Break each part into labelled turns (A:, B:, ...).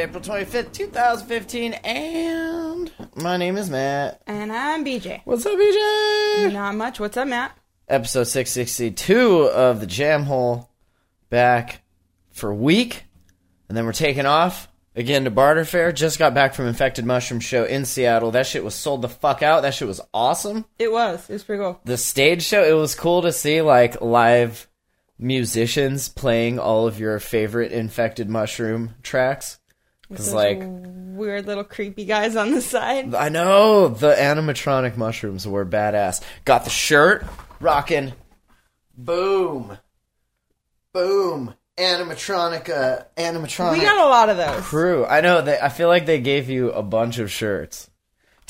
A: Saturday, April 25th, 2015, and my name is Matt.
B: And I'm BJ.
A: What's up, BJ?
B: Not much. What's up, Matt?
A: Episode 662 of the Jam Hole back for a week, and then we're taking off again to Barter Fair. Just got back from Infected Mushroom Show in Seattle. That shit was sold the fuck out. That shit was awesome.
B: It was. It was pretty cool.
A: the stage show it was cool to see like live musicians playing all of your favorite infected mushroom tracks because like
B: weird little creepy guys on the side.
A: i know the animatronic mushrooms were badass got the shirt rocking boom boom animatronic uh animatronic
B: We got a lot of those.
A: crew i know they i feel like they gave you a bunch of shirts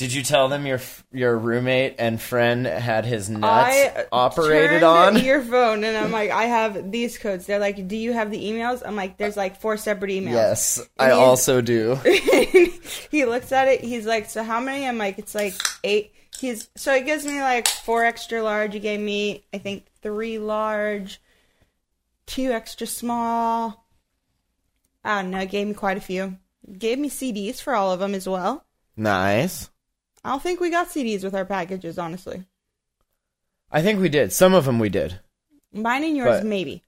A: did you tell them your your roommate and friend had his nuts operated on?
B: I
A: operated on
B: your phone and I'm like, I have these codes. They're like, Do you have the emails? I'm like, There's like four separate emails.
A: Yes, I also do.
B: he looks at it. He's like, So how many? I'm like, It's like eight. He's so he gives me like four extra large. He gave me, I think, three large, two extra small. I don't know. Gave me quite a few. Gave me CDs for all of them as well.
A: Nice.
B: I don't think we got CDs with our packages, honestly.
A: I think we did. Some of them we did.
B: Mine and yours,
A: But-
B: maybe.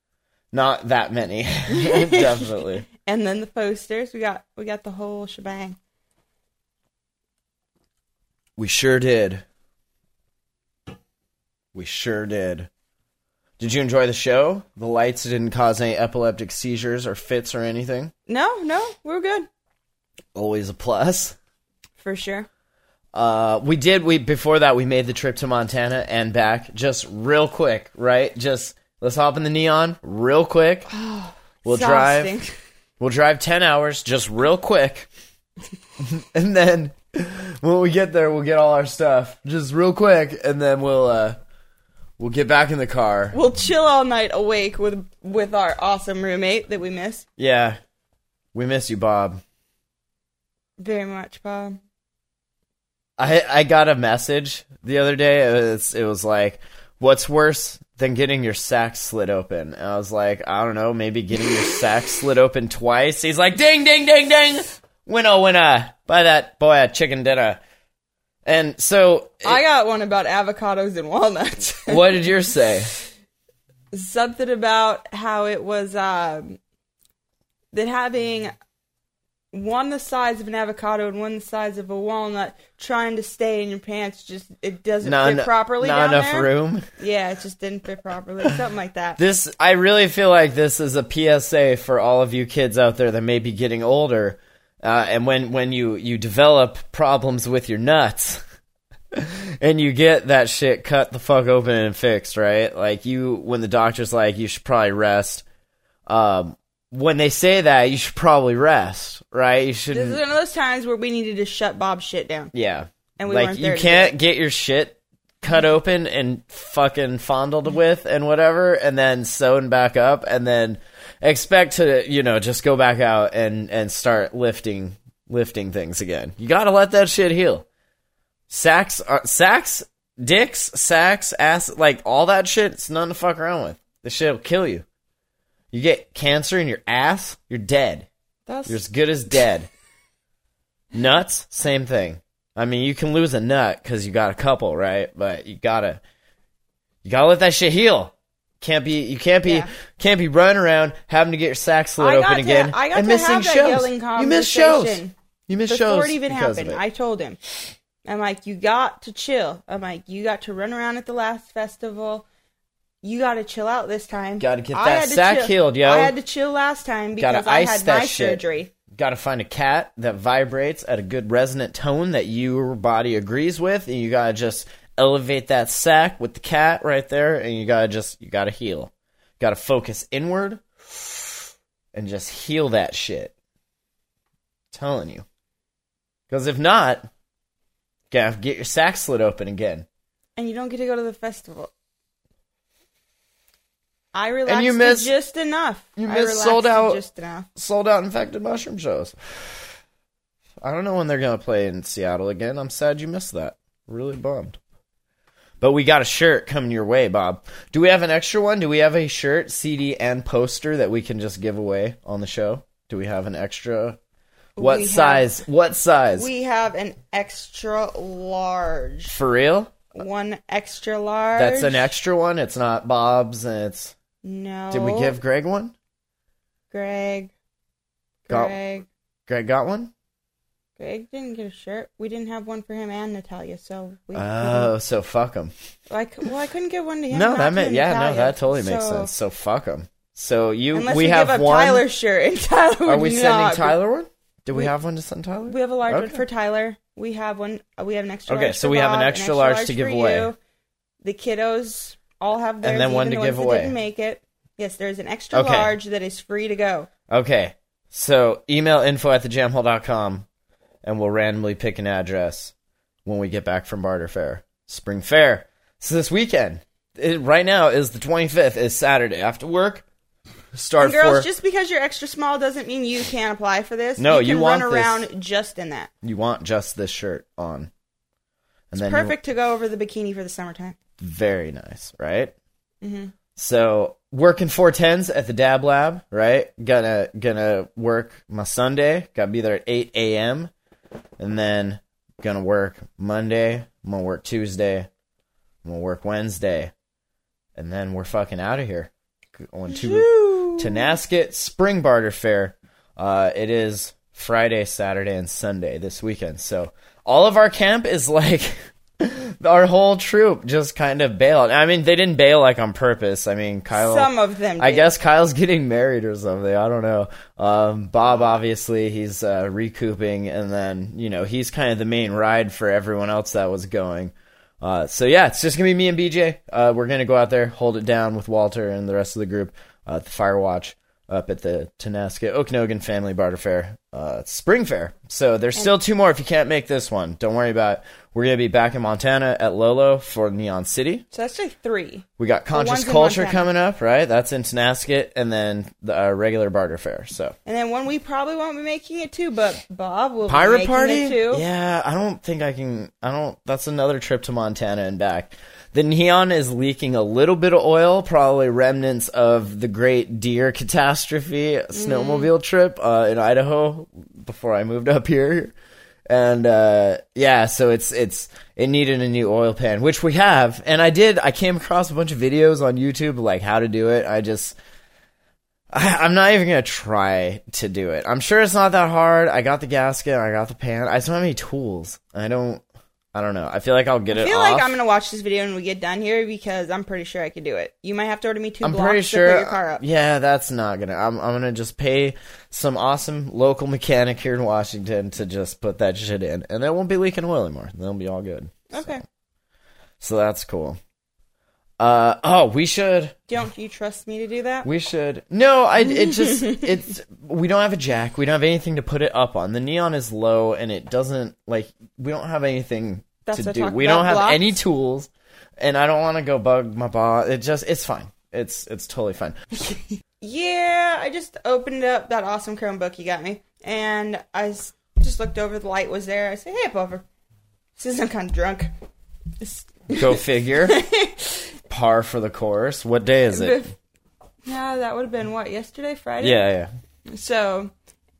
A: Not that many. Definitely.
B: And then the posters, we got we got the whole shebang.
A: We sure did. We sure did. Did you enjoy the show? The lights didn't cause any epileptic seizures or fits or anything.
B: No, no, we're good
A: Always a plus.
B: for sure.
A: Uh, we did. We before that we made the trip to Montana and back just real quick, right? Just let's hop in the neon real quick. We'll drive. We'll drive 10 hours just real quick. and then when we get there, we'll get all our stuff just real quick and then we'll uh we'll get back in the car.
B: We'll chill all night awake with with our awesome roommate that we miss
A: Yeah. We miss you, Bob.
B: very much, Bob.
A: I I got a message the other day. It was, it was like, "What's worse than getting your sack slit open?" And I was like, "I don't know, maybe getting your sack slit open twice." He's like, "Ding, ding, ding, ding! Winner, winner! Buy that boy a chicken dinner." And so,
B: I got one about avocados and walnuts.
A: what did yours say?
B: Something about how it was um that having one the size of an avocado and one the size of a walnut trying to stay in your pants just it doesn't
A: Not,
B: fit
A: eno-
B: properly
A: not
B: down
A: enough
B: there.
A: room.
B: Yeah, it just didn't fit properly. Something like that.
A: This, I really feel like this is a PSA for all of you kids out there that may be getting older, uh, and when when you you develop problems with your nuts, and you get that shit cut the fuck open and fixed, right? Like you, when the doctor's like, you should probably rest. Um, when they say that, you should probably rest, right? You should.
B: This is one of those times where we needed to shut Bob's shit down.
A: Yeah.
B: And we
A: like
B: weren't
A: you can't get your shit cut open and fucking fondled mm-hmm. with and whatever and then sewn back up and then expect to, you know, just go back out and and start lifting lifting things again. You got to let that shit heal. Sacks are sacks, dicks, sacks, ass, like all that shit, it's nothing to fuck around with. This shit'll kill you. You get cancer in your ass, you're dead.
B: That's
A: You're as good as dead. Nuts, same thing. I mean, you can lose a nut because you got a couple, right? But you gotta, you gotta let that shit heal. Can't be, you can't be,
B: Yeah.
A: can't be running around having to get your sack slit
B: I got
A: open
B: to-
A: again
B: I got
A: and
B: to
A: missing
B: have that
A: shows.
B: yelling
A: you miss shows.
B: conversation
A: You miss shows before
B: it even
A: because
B: happened.
A: it.
B: I told him, I'm like, you got to chill. I'm like, you got to run around at the last festival. You got to chill out this time.
A: Gotta get
B: I
A: that
B: had to
A: sack
B: chill-
A: healed, yo.
B: I had to chill last time
A: Gotta
B: because I
A: ice
B: had
A: that
B: my
A: shit.
B: surgery.
A: got to find a cat that vibrates at a good resonant tone that your body agrees with, and you gotta just elevate that sack with the cat right there, and you gotta just you gotta heal. Gotta focus inward and just heal that shit. I'm telling you. Because if not, gotta get your sack slit open again.
B: and you don't get to go to the festival. I relaxed and
A: you
B: it
A: miss-
B: just enough.
A: you
B: missed
A: miss sold out-
B: just enough.
A: sold out infected mushroom shows. I don't know when they're gonna play in Seattle again. I'm sad you missed that. Really bummed. But we got a shirt coming your way, Bob. Do we have an extra one? Do we have a shirt, CD, and poster that we can just give away on the show? Do we have an extra? What
B: We have-
A: size? what size?
B: We have an extra large,
A: For real?
B: one extra large.
A: That's an extra one. It's not Bob's, it's.
B: No.
A: Did we give Greg one?
B: Greg?
A: Got-
B: Greg.
A: Greg got one.
B: Greg didn't get a shirt. We didn't have one for him and Natalia, so we.
A: Oh, so fuck him.
B: c- well, I couldn't give one to him.
A: No, that meant yeah, no, that totally makes
B: so-
A: sense. So fuck him. So you,
B: Unless
A: we,
B: we,
A: have one.
B: Tyler shirt, and Tyler
A: Are we sending Tyler one? Do we,
B: We-
A: have one to send Tyler?
B: We have a large one for Tyler. We have one. We have an extra.
A: Okay,
B: large
A: so we have an
B: Bob,
A: extra large to give away.
B: you. The kiddos all have theirs,
A: And then one to
B: the
A: give away.
B: Didn't make it. Yes, there's an extra
A: Okay.
B: large that is free to go.
A: Okay, so email info at thejamhole.com and we'll randomly pick an address when we get back from Barter Fair. Spring Fair. So this weekend, it, right now is the 25th, is Saturday. After work, start
B: And girls,
A: for.
B: just because you're extra small doesn't mean you can't apply for this.
A: No,
B: you,
A: you want
B: run
A: this.
B: around just in that.
A: You want just this shirt on. And
B: It's
A: you-
B: perfect to go over the bikini for the summertime.
A: very nice, right? So working four tens at the Dab Lab, right? Gonna gonna work my Sunday. Got to be there at eight a.m. and then gonna work Monday. I'm gonna work Tuesday. I'm gonna work Wednesday, and then we're fucking out of here. Going to Tonasket Spring Barter Fair. Uh, it is Friday, Saturday, and Sunday this weekend. So all of our camp is like our whole troop just kind of bailed. I mean, they didn't bail like on purpose. I mean, Kyle.
B: Some of them.
A: I guess Kyle's getting married or something. I don't know. Um, Bob obviously he's uh, recouping, and then you know he's kind of the main ride for everyone else that was going. Uh, so yeah, it's just gonna be me and BJ. Uh, we're gonna go out there, hold it down with Walter and the rest of the group uh, at the Firewatch up at the Tonasket Okanogan Family Barter Fair, uh, Spring Fair. So there's still two more if you can't make this one. Don't worry about. it. We're gonna be back in Montana at Lolo for Neon City.
B: So that's like three.
A: We got
B: one's
A: Conscious
B: in
A: Culture
B: Montana.
A: coming up, right? That's in Tonasket, and then the uh, regular barter fair. So
B: And then one we probably won't be making it to, but Bob will be
A: pirate
B: making
A: party.
B: it too.
A: Yeah, I don't think I can. I don't. That's another trip to Montana and back. The neon is leaking a little bit of oil, probably remnants of the Great Deer catastrophe snowmobile trip uh, in Idaho before I moved up here. And uh, yeah, so it's it's it needed a new oil pan, which we have. And I did. I came across a bunch of videos on YouTube like how to do it. I just I, I'm not even gonna try to do it. I'm sure it's not that hard. I got the gasket. I got the pan. I just don't have any tools. I don't. I don't know. I feel like I'll get it.
B: I feel
A: off.
B: like I'm gonna watch this video when we get done here because I'm pretty sure I could do it. You might have to order me 2
A: I'm
B: blocks
A: pretty
B: to
A: sure.
B: put your car up.
A: Yeah, that's not gonna. I'm. I'm gonna just pay some awesome local mechanic here in Washington to just put that shit in, and it won't be leaking oil anymore. They'll be all good.
B: Okay.
A: So that's cool. Uh oh, we should.
B: Don't you trust me to do that?
A: We should. No, I. It just. It's. We don't have a jack. We don't have anything to put it up on. The neon is low, and it doesn't like. We don't have anything
B: That's
A: to do. We don't have
B: blocks.
A: any tools, and I don't want to go bug my boss. It just. It's fine. It's. It's totally fine.
B: Yeah, I just opened up that awesome Chromebook you got me, and I just looked over. The light was there. I said, "Hey, Puffer." Says I'm kind of drunk. It's-
A: Go figure. Par for the course. What day is it?
B: Yeah, that would have been what yesterday, Friday.
A: Yeah, yeah.
B: So,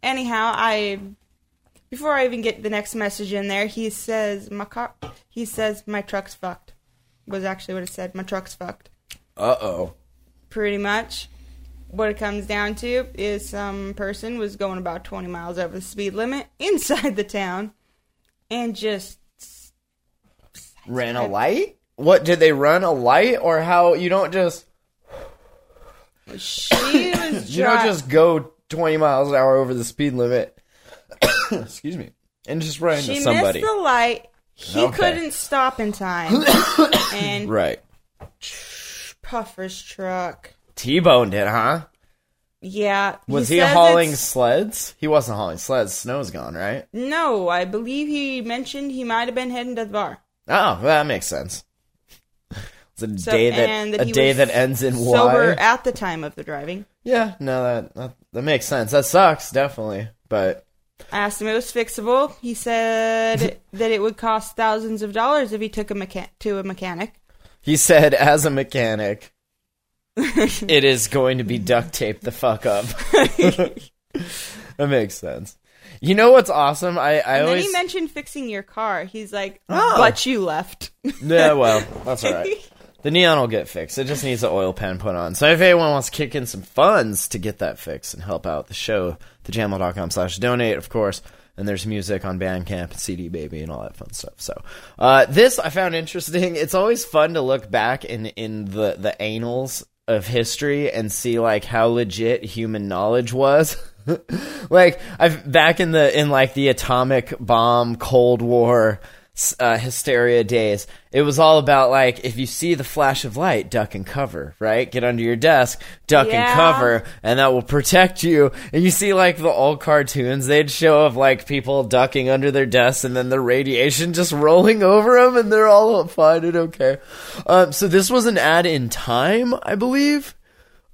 B: anyhow, I before I even get the next message in there, he says my car. He says my truck's fucked. Was actually what it said. My truck's fucked.
A: Uh oh.
B: Pretty much. What it comes down to is some person was going about 20 miles over the speed limit inside the town and just
A: Ran a light? What did they run a light or how? You don't just.
B: she was
A: You don't just go 20 miles an hour over the speed limit excuse me, and just run
B: She
A: into somebody.
B: missed the light. He
A: Okay.
B: couldn't stop in time, and
A: right.
B: Puffer's truck.
A: T-boned it, huh?
B: Yeah.
A: Was he,
B: says
A: hauling
B: it's-
A: sleds? He wasn't hauling sleds. Snow's gone, right?
B: No, I believe he mentioned he might have been heading to the bar.
A: Oh, well, that makes sense. It's a
B: So,
A: day that,
B: and
A: a day that ends in
B: sober
A: Y.
B: at the time of the driving.
A: Yeah, no, that, that that makes sense. That sucks, definitely. But
B: I asked him it was fixable. He said that it would cost thousands of dollars if he took a mecha- to a mechanic.
A: he said, as a mechanic, it is going to be duct taped the fuck up. that makes sense. You know what's awesome? I, I
B: And then
A: always
B: he mentioned fixing your car. He's like,
A: Oh.
B: but you left.
A: Yeah, well, that's all right. The neon will get fixed. It just needs an oil pan put on. So if anyone wants to kick in some funds to get that fixed and help out the show, thejamhole.com slash donate, of course. And there's music on Bandcamp and CD Baby and all that fun stuff. So uh, this I found interesting. It's always fun to look back in, in the, the annals of history and see like how legit human knowledge was. like I've back in the in like the atomic bomb Cold War uh, hysteria days, it was all about like if you see the flash of light, duck and cover, right? Get under your desk, duck and cover, and that will protect you. And you see like the old cartoons, they'd show of like people ducking under their desks and then the radiation just rolling over them, and they're all fine and okay. Um, so this was an ad in Time, I believe.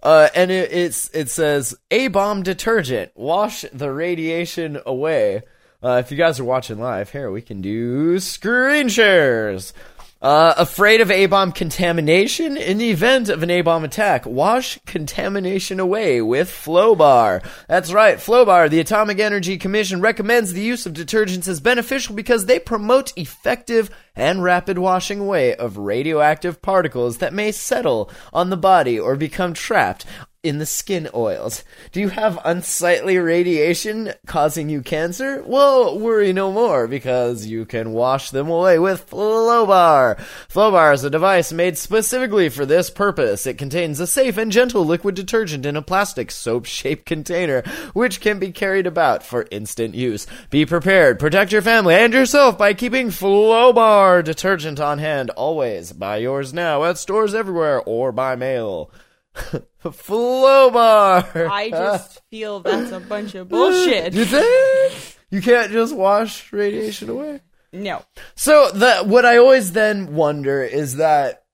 A: Uh, and it, it's it says a bomb detergent wash the radiation away. Uh, if you guys are watching live, here we can do screen shares. Uh, afraid of A-bomb contamination? In the event of an A-bomb attack, wash contamination away with Flowbar. That's right, Flowbar. The Atomic Energy Commission recommends the use of detergents as beneficial because they promote effective and rapid washing away of radioactive particles that may settle on the body or become trapped in the skin oils. Do you have unsightly radiation causing you cancer? Well, worry no more because you can wash them away with Flowbar. Flowbar is a device made specifically for this purpose. It contains a safe and gentle liquid detergent in a plastic soap-shaped container, which can be carried about for instant use. Be prepared. Protect your family and yourself by keeping Flowbar detergent on hand always. Buy yours now at stores everywhere or by mail. Flowbar.
B: I just feel that's a bunch of bullshit.
A: You think you can't just wash radiation away?
B: No.
A: So the what I always then wonder is that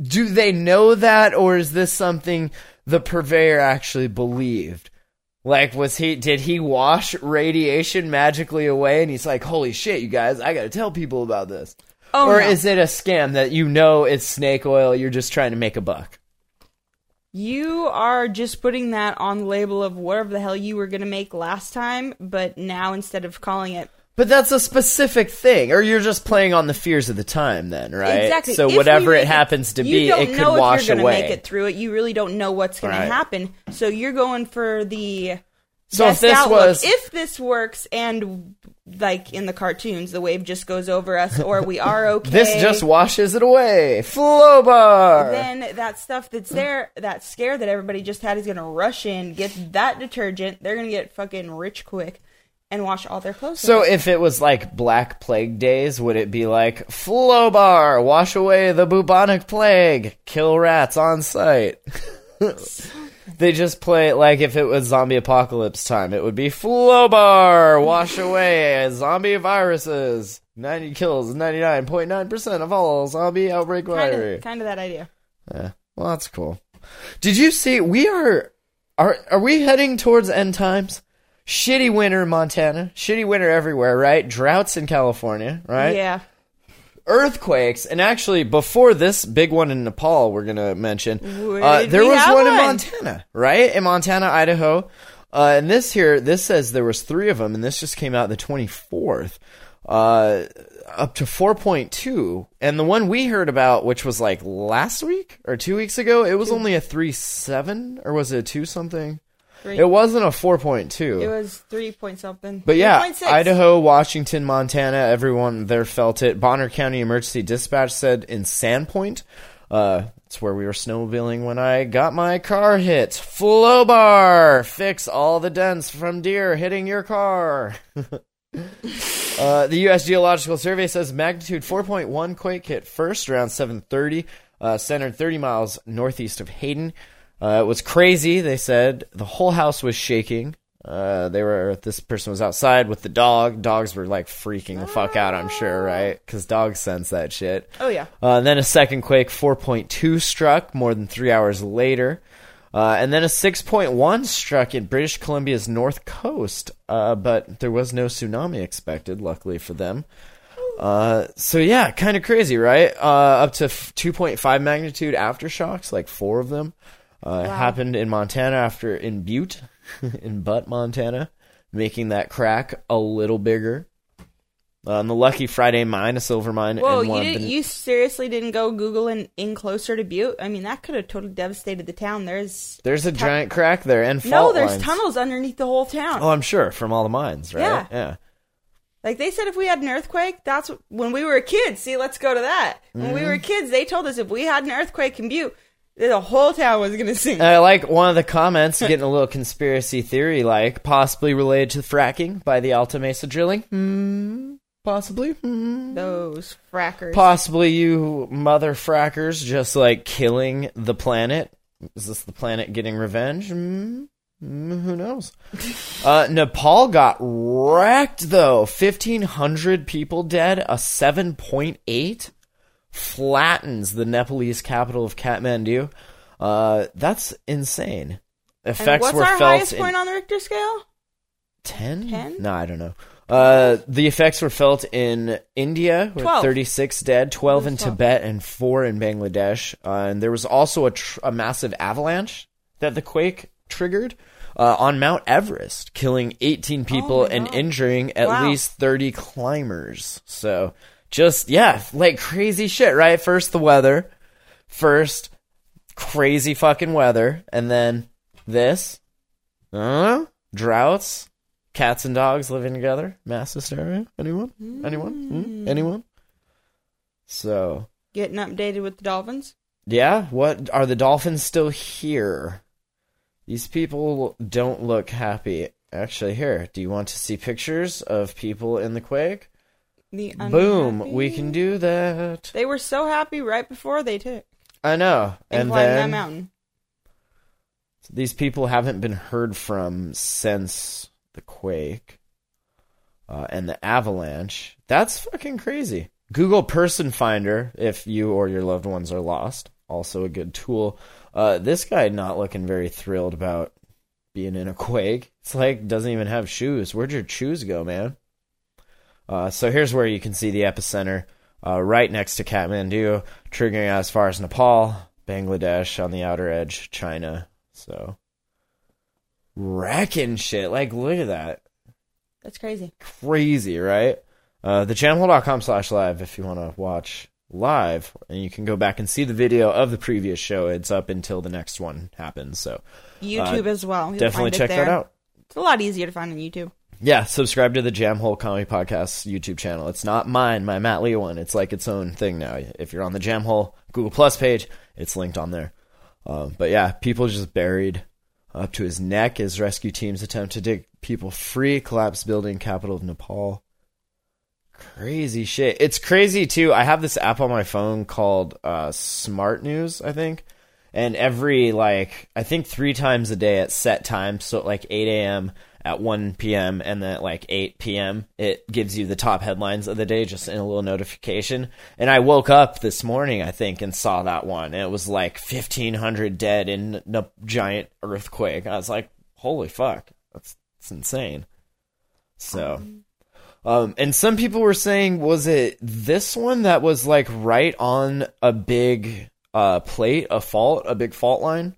A: do they know that or is this something the purveyor actually believed? Like was he did he wash radiation magically away and he's like, "Holy shit, you guys, I got to tell people about this."
B: Oh,
A: or
B: no.
A: is it a scam that you know it's snake oil, you're just trying to make a buck?
B: You are just putting that on the label of whatever the hell you were going to make last time, but now instead of calling it
A: But that's a specific thing, or you're just playing on the fears of the time, then, right?
B: exactly,
A: So
B: if
A: whatever it happens to
B: you don't know if you're gonna make it through it. You really don't know what's going
A: Right.
B: to happen. So you're going for the
A: So if this
B: outlook.
A: was-
B: if this works and like in the cartoons, the wave just goes over us, or we are okay.
A: This just washes it away. Flowbar.
B: then that stuff that's there, that scare that everybody just had is gonna rush in, get that detergent. They're gonna get fucking rich quick, and wash all their clothes.
A: so if it was like Black Plague days, would it be like Flowbar, wash away the bubonic plague, kill rats on site? they just play it like if it was zombie apocalypse time, it would be Flowbar, wash away zombie viruses. 90 kills, 99.9% of all zombie outbreak
B: kind of, kind of that idea.
A: Yeah. Well, that's cool. Did you see? We are are are we heading towards end times? Shitty winter in Montana. Shitty winter everywhere, right? Droughts in California, right?
B: Yeah.
A: Earthquakes, and actually, before this big one in Nepal, we're gonna mention, uh, there was
B: have
A: one in? Montana, right? In Montana, Idaho, uh, and this here, this says there was three of them, and this just came out the twenty fourth, uh, up to four point two, and the one we heard about, which was like last week or two weeks ago, it was only a three seven, or was it a two something?
B: Three.
A: It wasn't a four point two.
B: It was three point something.
A: But yeah,
B: 3.6.
A: Idaho, Washington, Montana, everyone there felt it. Bonner County Emergency Dispatch said in Sandpoint, uh, It's where we were snowmobiling when I got my car hit. Flowbar! Fix all the dents from deer hitting your car. uh, the U.S. Geological Survey says magnitude 4.1 quake hit first around 7:30, uh, centered 30 miles northeast of Hayden. Uh, it was crazy. They said the whole house was shaking. Uh, they were. This person was outside with the dog. Dogs were like freaking the fuck out. I'm sure, right? Because dogs sense that shit.
B: Oh yeah.
A: Uh, and then a second quake, 4.2 struck more than three hours later. Uh, and then a 6.1 struck in British Columbia's north coast, uh, but there was no tsunami expected, luckily for them. Uh, so yeah, kind of crazy, right? Uh, up to f- 2.5 magnitude aftershocks, like four of them, uh, happened in Montana after in Butte, in Butte, Montana, making that crack a little bigger. Uh, and the Lucky Friday mine, a silver mine,
B: Whoa,
A: in
B: you did, you seriously didn't go Google in, in closer to Butte? I mean, that could have totally devastated the town. There's
A: There's a giant crack there and
B: no, there's
A: lines.
B: tunnels underneath the whole town.
A: Oh, I'm sure from all the mines, right?
B: Yeah.
A: yeah.
B: Like they said, if we had an earthquake, that's when we were kids. See, let's go to that. When we
A: Mm-hmm.
B: were kids, they told us if we had an earthquake in Butte, the whole town was gonna sing.
A: And I like one of the comments getting a little conspiracy theory, like possibly related to fracking by the Alta Mesa drilling. Hmm. Possibly. Hmm.
B: Those frackers.
A: Possibly you mother frackers just like killing the planet. Is this the planet getting revenge? Hmm. Hmm, Who knows? uh, Nepal got wrecked though. Fifteen hundred people dead. A seven point eight flattens the Nepalese capital of Kathmandu. Uh, that's insane. Effects and
B: what's
A: were
B: our
A: felt
B: highest
A: in
B: point on the Richter scale?
A: 10?
B: 10?
A: No, I don't know. Uh, the effects were felt in India with
B: 12.
A: 36 dead, 12 in
B: 12.
A: Tibet, and 4 in Bangladesh. Uh, and there was also a, tr- a massive avalanche that the quake triggered uh, on Mount Everest, killing 18 people
B: my
A: and
B: God.
A: injuring at
B: Wow.
A: least 30 climbers. So just, yeah, like crazy shit, right? First the weather, first crazy fucking weather, and then this. Uh, droughts, cats and dogs living together, mass hysteria. Anyone? Anyone? Hmm? Anyone? So,
B: Getting updated with the dolphins.
A: yeah, what are the dolphins still here? These people don't look happy. Actually, here, do you want to see pictures of people in the quake?
B: The
A: Boom, we can do that.
B: They were so happy right before they took
A: I know.
B: and,
A: And
B: climbed
A: then
B: that mountain.
A: these people haven't been heard from since the quake uh, and the avalanche. That's fucking crazy. Google Person Finder if you or your loved ones are lost. Also a good tool. Uh, this guy not looking very thrilled about being in a quake. It's like doesn't even have shoes. Where'd your shoes go, man? Uh, so here's where you can see the epicenter, uh, right next to Kathmandu, triggering as far as Nepal, Bangladesh on the outer edge, China. So wrecking shit. Like, look at that.
B: That's crazy.
A: Crazy, right? Uh, thejamhole.com slash live if you want to watch live. And you can go back and see the video of the previous show. It's up until the next one happens. So
B: YouTube as well. You'll
A: definitely
B: find it
A: check that out.
B: It's a lot easier to find on YouTube.
A: Yeah, subscribe to the Jamhole Comedy Podcast YouTube channel. It's not mine, my Matt Lee one. It's like its own thing now. If you're on the Jamhole Google Plus page, it's linked on there. Um, but yeah, people just buried up to his neck as rescue teams attempt to dig people free. Collapsed building, capital of Nepal. Crazy shit. It's crazy too. I have this app on my phone called uh, Smart News, I think. And every like I think three times a day at set times, so like eight AM at one PM and then at like eight PM, it gives you the top headlines of the day just in a little notification. And I woke up this morning, I think, and saw that one. It was like fifteen hundred dead in a giant earthquake. I was like, Holy fuck. That's that's insane. So um, and some people were saying, was it this one that was like right on a big uh, plate, a fault, a big fault line?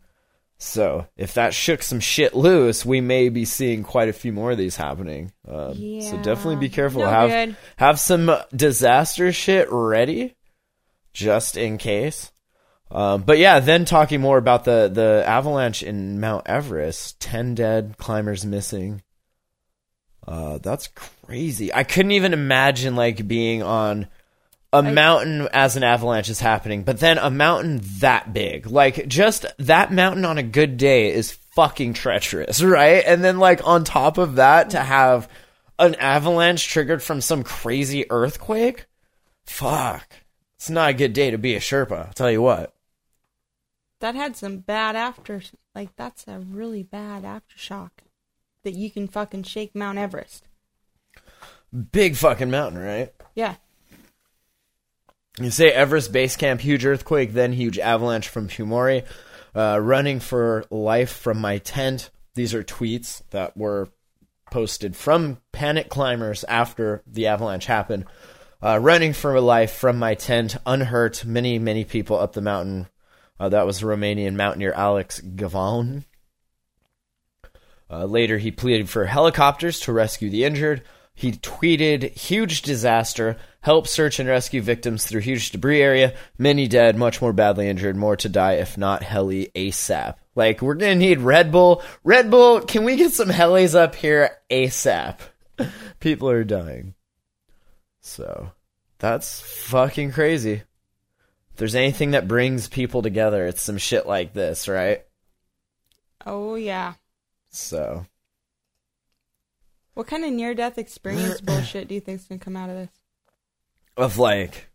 A: So if that shook some shit loose, we may be seeing quite a few more of these happening. Um, So definitely be careful.
B: No
A: have
B: good.
A: have some disaster shit ready, just in case. Um, but yeah, then talking more about the the avalanche in Mount Everest, ten dead, climbers missing. Uh, that's crazy. I couldn't even imagine like being on a mountain as an avalanche is happening, but then a mountain that big, like just that mountain on a good day is fucking treacherous, right? And then like on top of that to have an avalanche triggered from some crazy earthquake, fuck, it's not a good day to be a Sherpa. I'll tell you what.
B: That had some bad after. Like that's a really bad aftershock. That you can fucking shake Mount Everest.
A: Big fucking mountain, right?
B: Yeah.
A: You say Everest base camp, huge earthquake, then huge avalanche from Pumori. Uh, running for life from my tent. These are tweets that were posted from panic climbers after the avalanche happened. Uh, running for life from my tent, unhurt. Many, many people up the mountain. Uh, that was Romanian mountaineer Alex Gavan. Uh, later, he pleaded for helicopters to rescue the injured. He tweeted, huge disaster, help search and rescue victims through huge debris area, many dead, much more badly injured, more to die if not heli ASAP. Like, we're gonna need Red Bull. Red Bull, can we get some helis up here ASAP? People are dying. So, that's fucking crazy. If there's anything that brings people together, it's some shit like this, right?
B: Oh yeah.
A: So,
B: What kind of near death experience bullshit do you think's gonna come out of this?
A: of like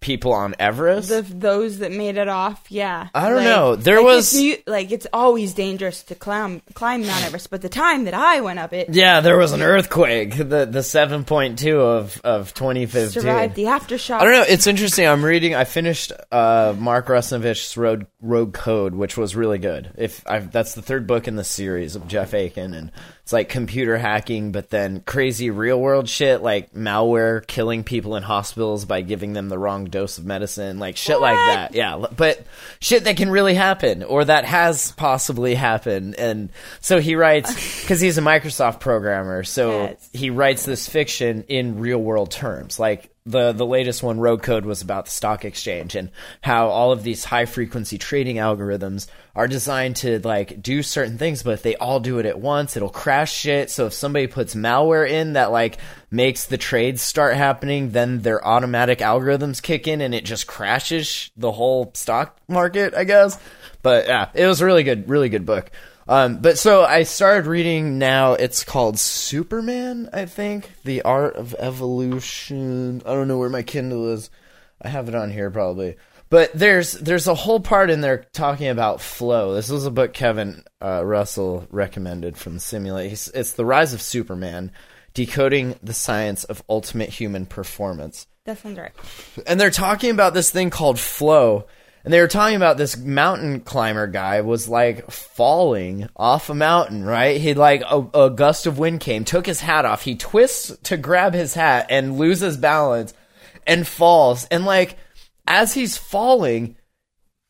A: people on Everest.
B: The those that made it off, yeah.
A: I don't
B: Like-
A: know. There
B: like
A: was-
B: it's new, like it's always dangerous to climb climb Mount Everest, but the time that I went up it,
A: yeah, there was an earthquake. The the seven point two of of twenty fifteen.
B: survived the aftershock.
A: I don't know. It's interesting. I'm reading. I finished uh, Mark Russinovich's Road Rogue Code, which was really good. If i that's the third book in the series of Jeff Aiken, and it's like computer hacking, but then crazy real world shit like malware killing people in hospitals by giving them the wrong dose of medicine, like shit like that. Yeah, but shit that can really happen or that has possibly happened. And so he writes because he's a Microsoft programmer, so
B: Yes.
A: he writes this fiction in real world terms. Like the the latest one, Rogue Code, was about the stock exchange and how all of these high frequency trading algorithms are designed to like do certain things, but if they all do it at once, it'll crash shit. So if somebody puts malware in that like makes the trades start happening, then their automatic algorithms kick in and it just crashes the whole stock market, I guess. But yeah, it was a really good, really good book. Um, but so I started reading now. It's called Superman, I think. The Art of Evolution. I don't know where my Kindle is. I have it on here probably. But there's there's a whole part in there talking about flow. This was a book Kevin uh, Russell recommended from Simulate. It's the Rise of Superman, decoding the science of ultimate human performance
B: That sounds right.
A: and they're talking about this thing called flow and they were talking about this mountain climber guy was like falling off a mountain right he like a, a gust of wind came took his hat off he twists to grab his hat and loses balance and falls and like as he's falling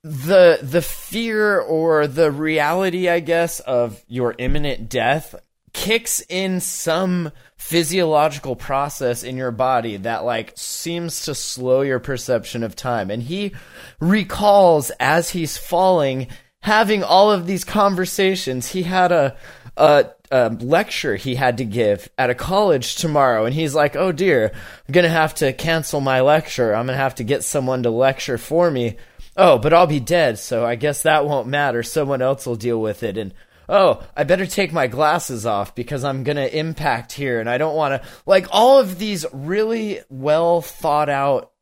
A: the the fear or the reality i guess of your imminent death kicks in some physiological process in your body that like seems to slow your perception of time. And he recalls as he's falling having all of these conversations he had a a, a lecture he had to give at a college tomorrow and he's like oh dear i'm gonna have to cancel my lecture i'm gonna have to get someone to lecture for me oh but i'll be dead so i guess that won't matter someone else will deal with it and oh, I better take my glasses off because I'm going to impact here and I don't want to. Like, all of these really well thought out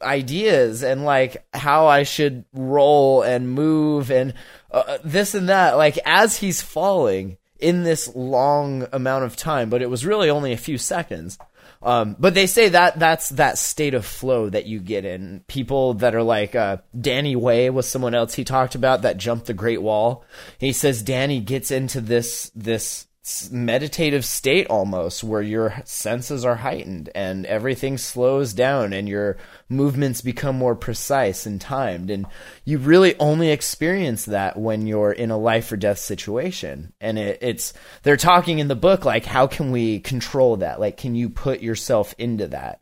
A: ideas and like how I should roll and move and uh, this and that. Like, as he's falling in this long amount of time, but it was really only a few seconds. Um, but they say that that's that state of flow that you get in. People that are like uh, Danny Way was someone else he talked about that jumped the Great Wall. He says Danny gets into this this meditative state almost where your senses are heightened and everything slows down and your movements become more precise and timed. And you really only experience that when you're in a life or death situation. And it, it's they're talking in the book like how can we control that? Like can you put yourself into that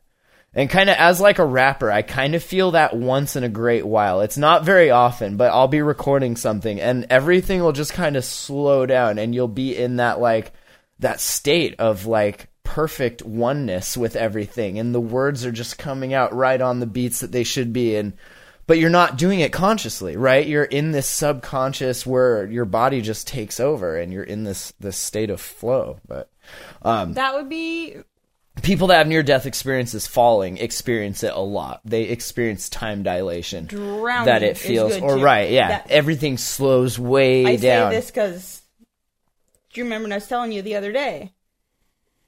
A: and kind of as like a rapper, I kind of feel that once in a great while. It's not very often, but I'll be recording something and everything will just kind of slow down and you'll be in that like that state of like perfect oneness with everything and the words are just coming out right on the beats that they should be and but you're not doing it consciously right you're in this subconscious where your body just takes over and you're in this this state of flow but um
B: That would be
A: people that have near death experiences falling experience it a lot they experience time dilation
B: Drowning
A: that it feels or
B: too.
A: right yeah
B: That-
A: everything slows way down.
B: I
A: down
B: say this because do you remember when I was telling you the other day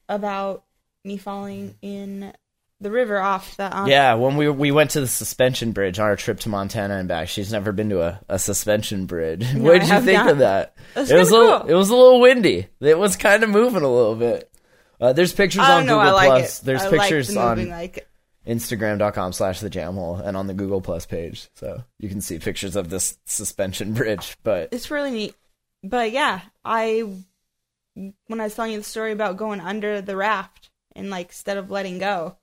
B: about me falling in the river off the um,
A: Yeah, when we we went to the suspension bridge on our trip to Montana and back, she's never been to a, a suspension bridge. what
B: I
A: did you think
B: not.
A: of that?
B: That's
A: it was a little,
B: cool.
A: it was a little windy. It was kind of moving a little bit. Uh, there's pictures on
B: know.
A: Google
B: like
A: Plus.
B: it.
A: There's
B: I
A: pictures
B: like the
A: on
B: like
A: Instagram.com slash the jamhole and on the Google Plus page, so you can see pictures of this suspension bridge. But
B: it's really neat. But yeah, I when I was telling you the story about going under the raft and like instead of letting go,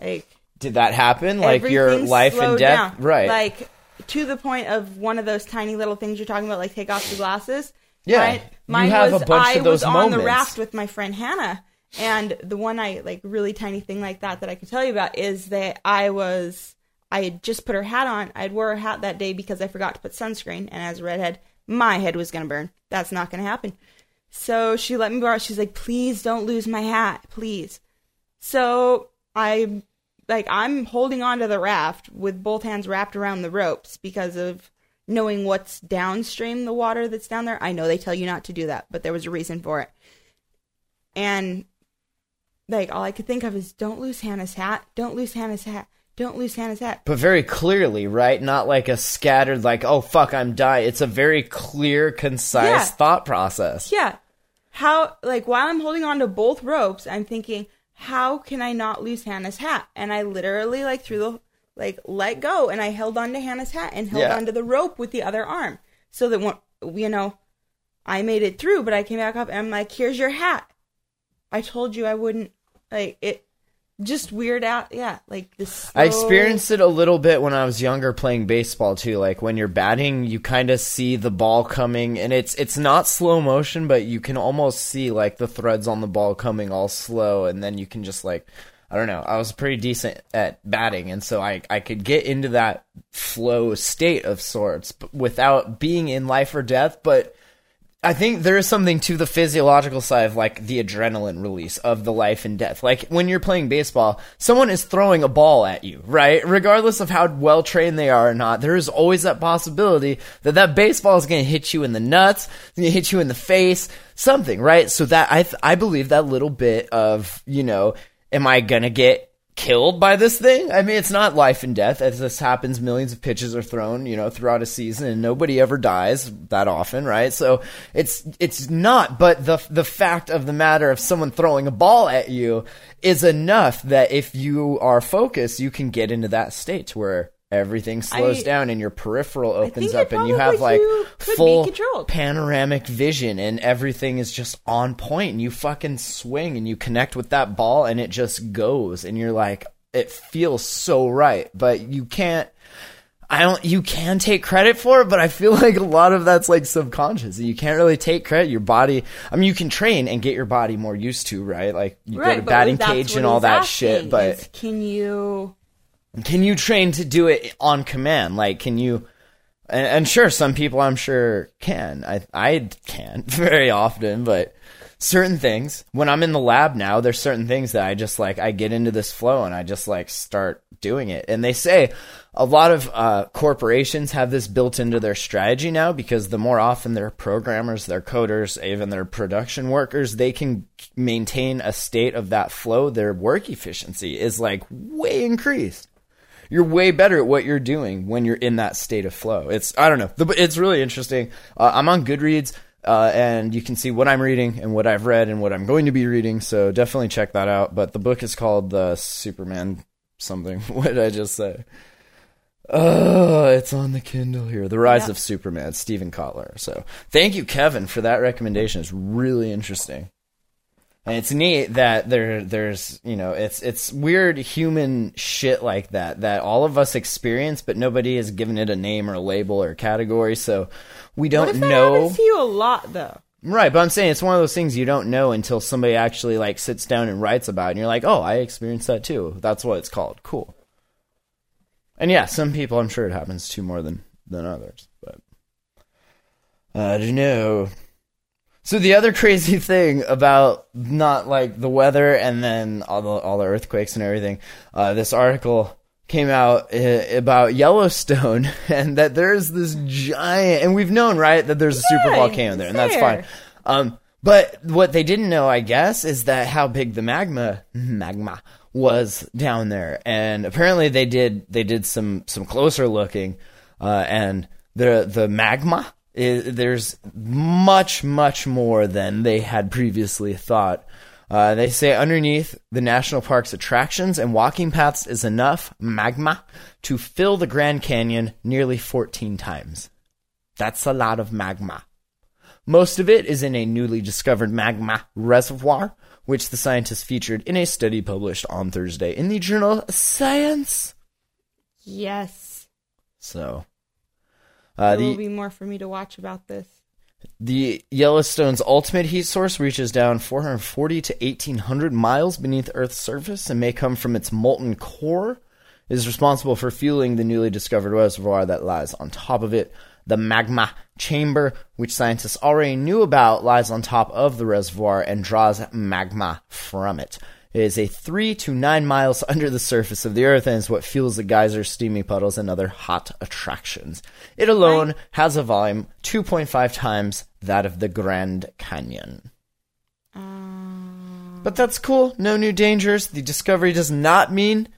B: like
A: did that happen? Like your life and death,
B: down.
A: right?
B: Like to the point of one of those tiny little things you're talking about, like take off the glasses.
A: Yeah,
B: Mine,
A: you
B: mine
A: have
B: was
A: a bunch
B: I
A: of those
B: was on the raft with my friend Hannah, and the one I like really tiny thing like that that I could tell you about is that I was I had just put her hat on. I'd wore a hat that day because I forgot to put sunscreen, and as a redhead, my head was gonna burn. That's not gonna happen. So she let me borrow. She's like, "Please don't lose my hat, please." So I like I'm holding onto the raft with both hands wrapped around the ropes because of knowing what's downstream the water that's down there. I know they tell you not to do that, but there was a reason for it. And like all I could think of is don't lose Hannah's hat. Don't lose Hannah's hat. Don't lose Hannah's hat.
A: but very clearly, right? Not like a scattered, like, oh fuck, I'm dying. It's a very clear, concise
B: Yeah.
A: thought process.
B: Yeah. How like while I'm holding on to both ropes, I'm thinking, how can I not lose Hannah's hat? And I literally like threw the like let go and I held on to Hannah's hat and held
A: Yeah.
B: onto the rope with the other arm. So that when you know, I made it through, but I came back up and I'm like, here's your hat. I told you I wouldn't like it just weird out yeah, like this
A: I experienced it a little bit when I was younger playing baseball too. Like when you're batting, you kind of see the ball coming and it's it's not slow motion, but you can almost see like the threads on the ball coming all slow and then you can just like I don't know. I was pretty decent at batting and so I I could get into that flow state of sorts but without being in life or death, but I think there is something to the physiological side of like the adrenaline release of the life and death. Like when you're playing baseball, someone is throwing a ball at you, right? Regardless of how well trained they are or not, there is always that possibility that that baseball is going to hit you in the nuts, going to hit you in the face, something, right? So that I th- I believe that little bit of, you know, am I going to get killed by this thing. I mean, it's not life and death. As this happens, millions of pitches are thrown, you know, throughout a season, and nobody ever dies that often, right? So it's it's not. But the the fact of the matter of someone throwing a ball at you is enough that if you are focused, you can get into that state where everything slows
B: I-
A: down and your peripheral opens up and you have like
B: you
A: full panoramic vision and everything is just on point and you fucking swing and you connect with that ball and it just goes and you're like it feels so right. But you can't I don't you can take credit for it but I feel like a lot of that's like subconscious. You can't really take credit. Your body I mean you can train and get your body more used to right? Like you go to batting cage and all that shit but
B: is, can you
A: can you train to do it on command? Like, can you? And, and sure, some people I'm sure can. I I can't very often, but certain things. When I'm in the lab now, there's certain things that I just like. I get into this flow and I just like start doing it. And they say a lot of uh, corporations have this built into their strategy now because the more often their programmers, their coders, even their production workers, they can maintain a state of that flow. Their work efficiency is like way increased you're way better at what you're doing when you're in that state of flow. It's I don't know, it's really interesting. Uh, I'm on Goodreads, uh, and you can see what I'm reading and what I've read and what I'm going to be reading. So definitely check that out. But the book is called the Superman something. What did I just say? Oh, it's on the Kindle here. The Rise
B: Yeah.
A: of Superman, Steven Kotler. So thank you, Kevin, for that recommendation. It's really interesting. And it's neat that there there's you know it's it's weird human shit like that that all of us experience, but nobody has given it a name or a label or a category, so we don't
B: if that
A: know.
B: happens to you a lot though
A: Right, but I'm saying it's one of those things you don't know until somebody actually like sits down and writes about it and you're like, "Oh, I experienced that too." That's what it's called. Cool. And yeah, some people I'm sure it happens to more than than others, but uh, I don't know. So the other crazy thing about not like the weather and then all the all the earthquakes and everything, uh, this article came out uh, about Yellowstone and that there's this giant and we've known right that there's a super volcano there and that's fine. Um, but what they didn't know, I guess, is that how big the magma magma was down there, and apparently they did they did some some closer looking, uh, and the the magma is there's much much more than they had previously thought. Uh, they say underneath the national park's attractions and walking paths is enough magma to fill the Grand Canyon nearly 14 times. That's a lot of magma. Most of it is in a newly discovered magma reservoir, which the scientists featured in a study published on Thursday in the journal Science.
B: Yes.
A: So, uh,
B: there will be more for me to watch about this.
A: the Yellowstone's ultimate heat source reaches down 440 to 1800 miles beneath Earth's surface and may come from its molten core. It is responsible for fueling the newly discovered reservoir that lies on top of it. The magma chamber, which scientists already knew about, lies on top of the reservoir and draws magma from it. It is a three to nine miles under the surface of the Earth and is what fuels the geysers, steamy puddles, and other hot attractions. It alone has a volume 2.5 times that of the Grand Canyon. Um. But that's cool. No new dangers. The discovery does not mean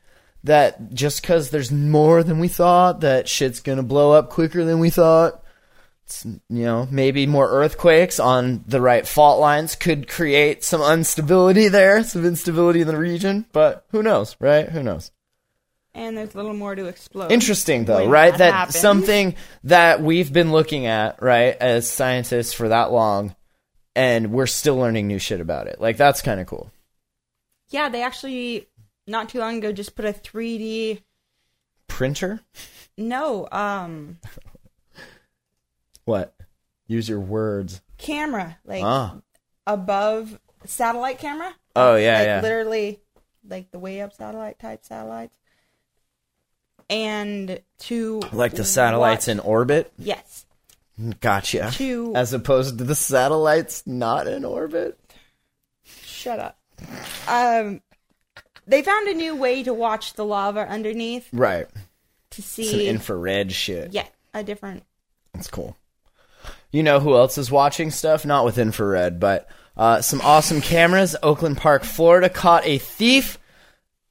A: that just because there's more than we thought, that shit's gonna blow up quicker than we thought. You know, maybe more earthquakes on the right fault lines could create some instability there, some instability in the region. But who knows, right? Who knows?
B: And there's a little more to explode.
A: Interesting though, right?
B: that
A: That something that we've been looking at, right, as scientists for that long, and we're still learning new shit about it. Like that's kind of cool.
B: Yeah, they actually not too long ago just put a 3D.
A: Printer?
B: No, um,
A: What? Use your words.
B: camera like
A: Ah.
B: above satellite camera.
A: Oh yeah,
B: like
A: yeah.
B: literally like the way up satellite type satellites. And to
A: Like the satellites
B: watch-
A: in orbit.
B: yes
A: Gotcha.
B: to
A: As opposed to the satellites not in orbit.
B: shut up. Um, they found a new way to watch the lava underneath
A: Right.
B: to
A: Some
B: see
A: infrared shit.
B: yeah a different
A: That's cool. You know who else is watching stuff? Not with infrared, but uh, some awesome cameras. Oakland Park, Florida caught a thief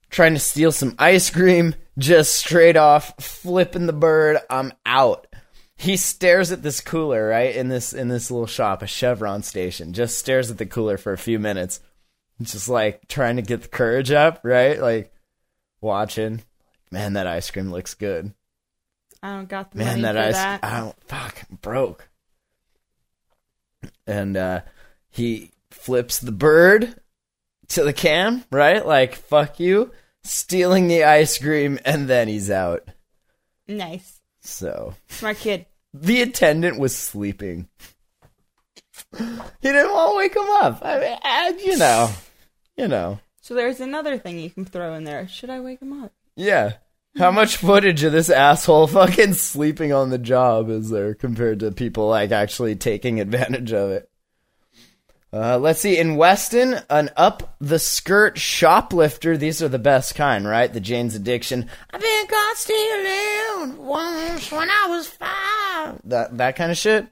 A: trying to steal some ice cream, just straight off flipping the bird. I'm out. He stares at this cooler, right? In this in this little shop, a Chevron station. Just stares at the cooler for a few minutes. Just like trying to get the courage up, right? Like watching. Man, that ice cream looks good.
B: I don't got the
A: Man,
B: money
A: that
B: for
A: ice
B: that.
A: I don't fuck I'm broke. And uh he flips the bird to the cam, right? Like fuck you, stealing the ice cream and then he's out.
B: Nice,
A: So,
B: smart kid.
A: the attendant was sleeping. He didn't want to wake him up. I mean, and, you know. You know.
B: So there's another thing you can throw in there. Should I wake him up?
A: Yeah. How much footage of this asshole fucking sleeping on the job is there compared to people like actually taking advantage of it? Uh, let's see. In Weston, an up the skirt shoplifter. These are the best kind, right? The Jane's Addiction. I've been caught stealing once when I was five. That that kind of shit.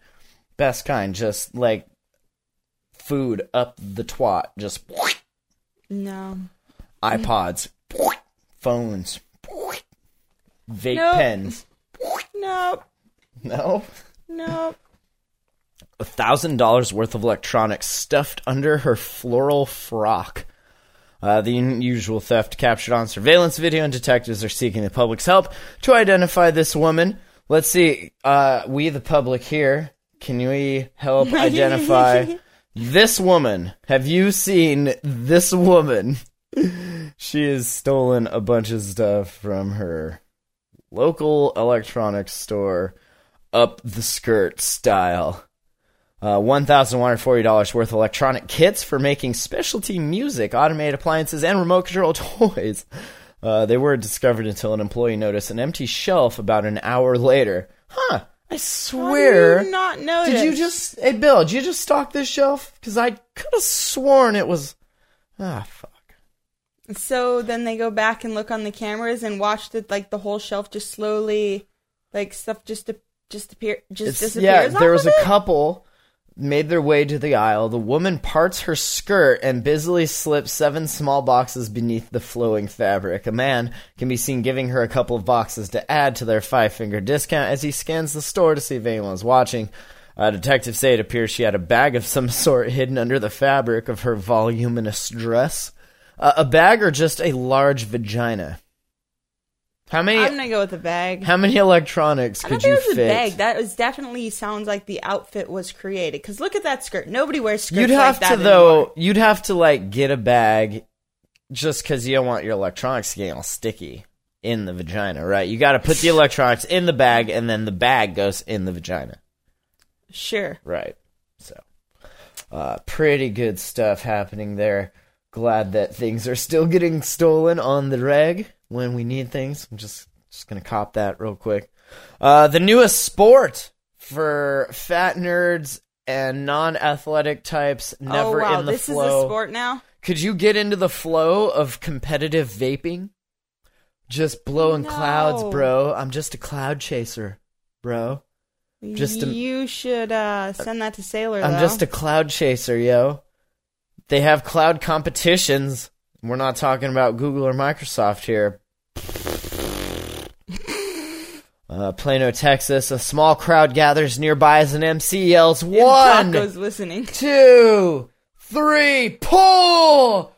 A: Best kind. Just like food up the twat. Just
B: No.
A: iPods, phones, vape
B: Nope.
A: pens.
B: Nope.
A: No.
B: Nope.
A: A thousand dollars worth of electronics stuffed under her floral frock. Uh, the unusual theft captured on surveillance video, and detectives are seeking the public's help to identify this woman. Let's see. Uh, we, the public here, can we help identify this woman? Have you seen this woman? she has stolen a bunch of stuff from her local electronics store, up the skirt style. Uh, $1,140 worth of electronic kits for making specialty music, automated appliances, and remote control toys. Uh, they weren't discovered until an employee noticed an empty shelf about an hour later. Huh. I swear.
B: do you not notice?
A: Did you just, hey Bill, did you just stock this shelf? Because I could have sworn it was. Ah, fuck.
B: So then they go back and look on the cameras and watch that like the whole shelf just slowly, like stuff just just appear just
A: It's-
B: disappears.
A: yeah, there was a
B: it?
A: couple made their way to the aisle. The woman parts her skirt and busily slips seven small boxes beneath the flowing fabric. A man can be seen giving her a couple of boxes to add to their five finger discount as he scans the store to see if anyone was watching. Uh, detectives say it appears she had a bag of some sort hidden under the fabric of her voluminous dress. Uh, a bag or just a large vagina? How many?
B: I'm gonna go with the bag.
A: How many electronics
B: I
A: could you fit?
B: a bag. That was definitely sounds like the outfit was created. Because look at that skirt. Nobody wears skirts
A: You'd
B: like
A: have
B: that
A: to though.
B: anymore.
A: You'd have to like get a bag, just because you don't want your electronics getting all sticky in the vagina, right? You got to put the electronics in the bag, and then the bag goes in the vagina,
B: Sure.
A: right? So, uh, pretty good stuff happening there. Glad that things are still getting stolen on the reg when we need things. I'm just just gonna cop that real quick. Uh, the newest sport for fat nerds and non-athletic types never
B: oh wow,
A: in the
B: this
A: flow.
B: is a sport now.
A: Could you get into the flow of competitive vaping? Just blowing clouds, bro. I'm just a cloud chaser, bro. Just a-
B: you should uh, send that to Sailor.
A: I'm
B: though.
A: just a cloud chaser, yo. They have cloud competitions. We're not talking about Google or Microsoft here. Uh, Plano, Texas. A small crowd gathers nearby as an MC yells, One,
B: Taco's listening.
A: two, three, pull!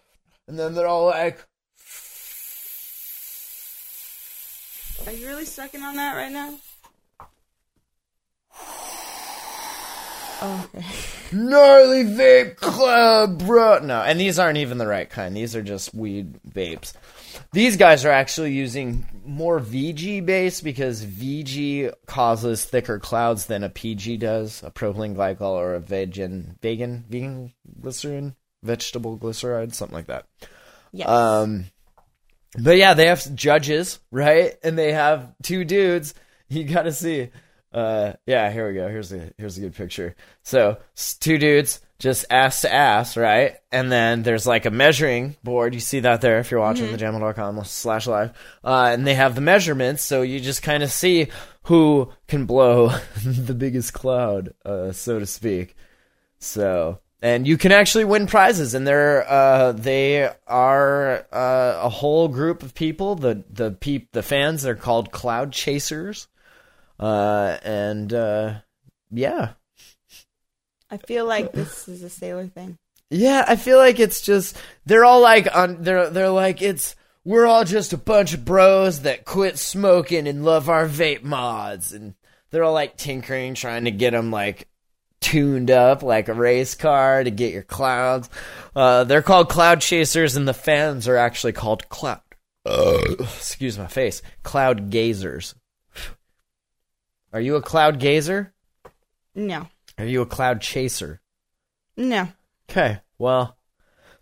A: And then they're all like,
B: Are you really sucking on that right now? Oh, okay.
A: gnarly vape club, bro. No, and these aren't even the right kind. These are just weed vapes. These guys are actually using more VG base because VG causes thicker clouds than a PG does, a propylene glycol or a vegan, vegan, vegan glycerin, vegetable glyceride, something like that.
B: Yes.
A: Um, but yeah, they have judges, right? And they have two dudes. You got to see. Uh, yeah, here we go. Here's a here's a good picture. So two dudes, just ass to ass, right? And then there's like a measuring board. You see that there if you're watching thejamhole.com slash live. Uh, and they have the measurements, so you just kind of see who can blow the biggest cloud, uh, so to speak. So, and you can actually win prizes, and they're uh, they are uh, a whole group of people. The the peep the fans are called Cloud Chasers, uh, and uh, yeah,
B: I feel like this is a Sailor thing.
A: yeah. I feel like it's just they're all like on they're they're like it's we're all just a bunch of bros that quit smoking and love our vape mods, and they're all like tinkering, trying to get them like tuned up like a race car to get your clouds. Uh, they're called cloud chasers, and the fans are actually called cloud. Uh, excuse my face. Cloud gazers. Are you a cloud gazer?
B: No.
A: Are you a cloud chaser?
B: No.
A: Okay, well,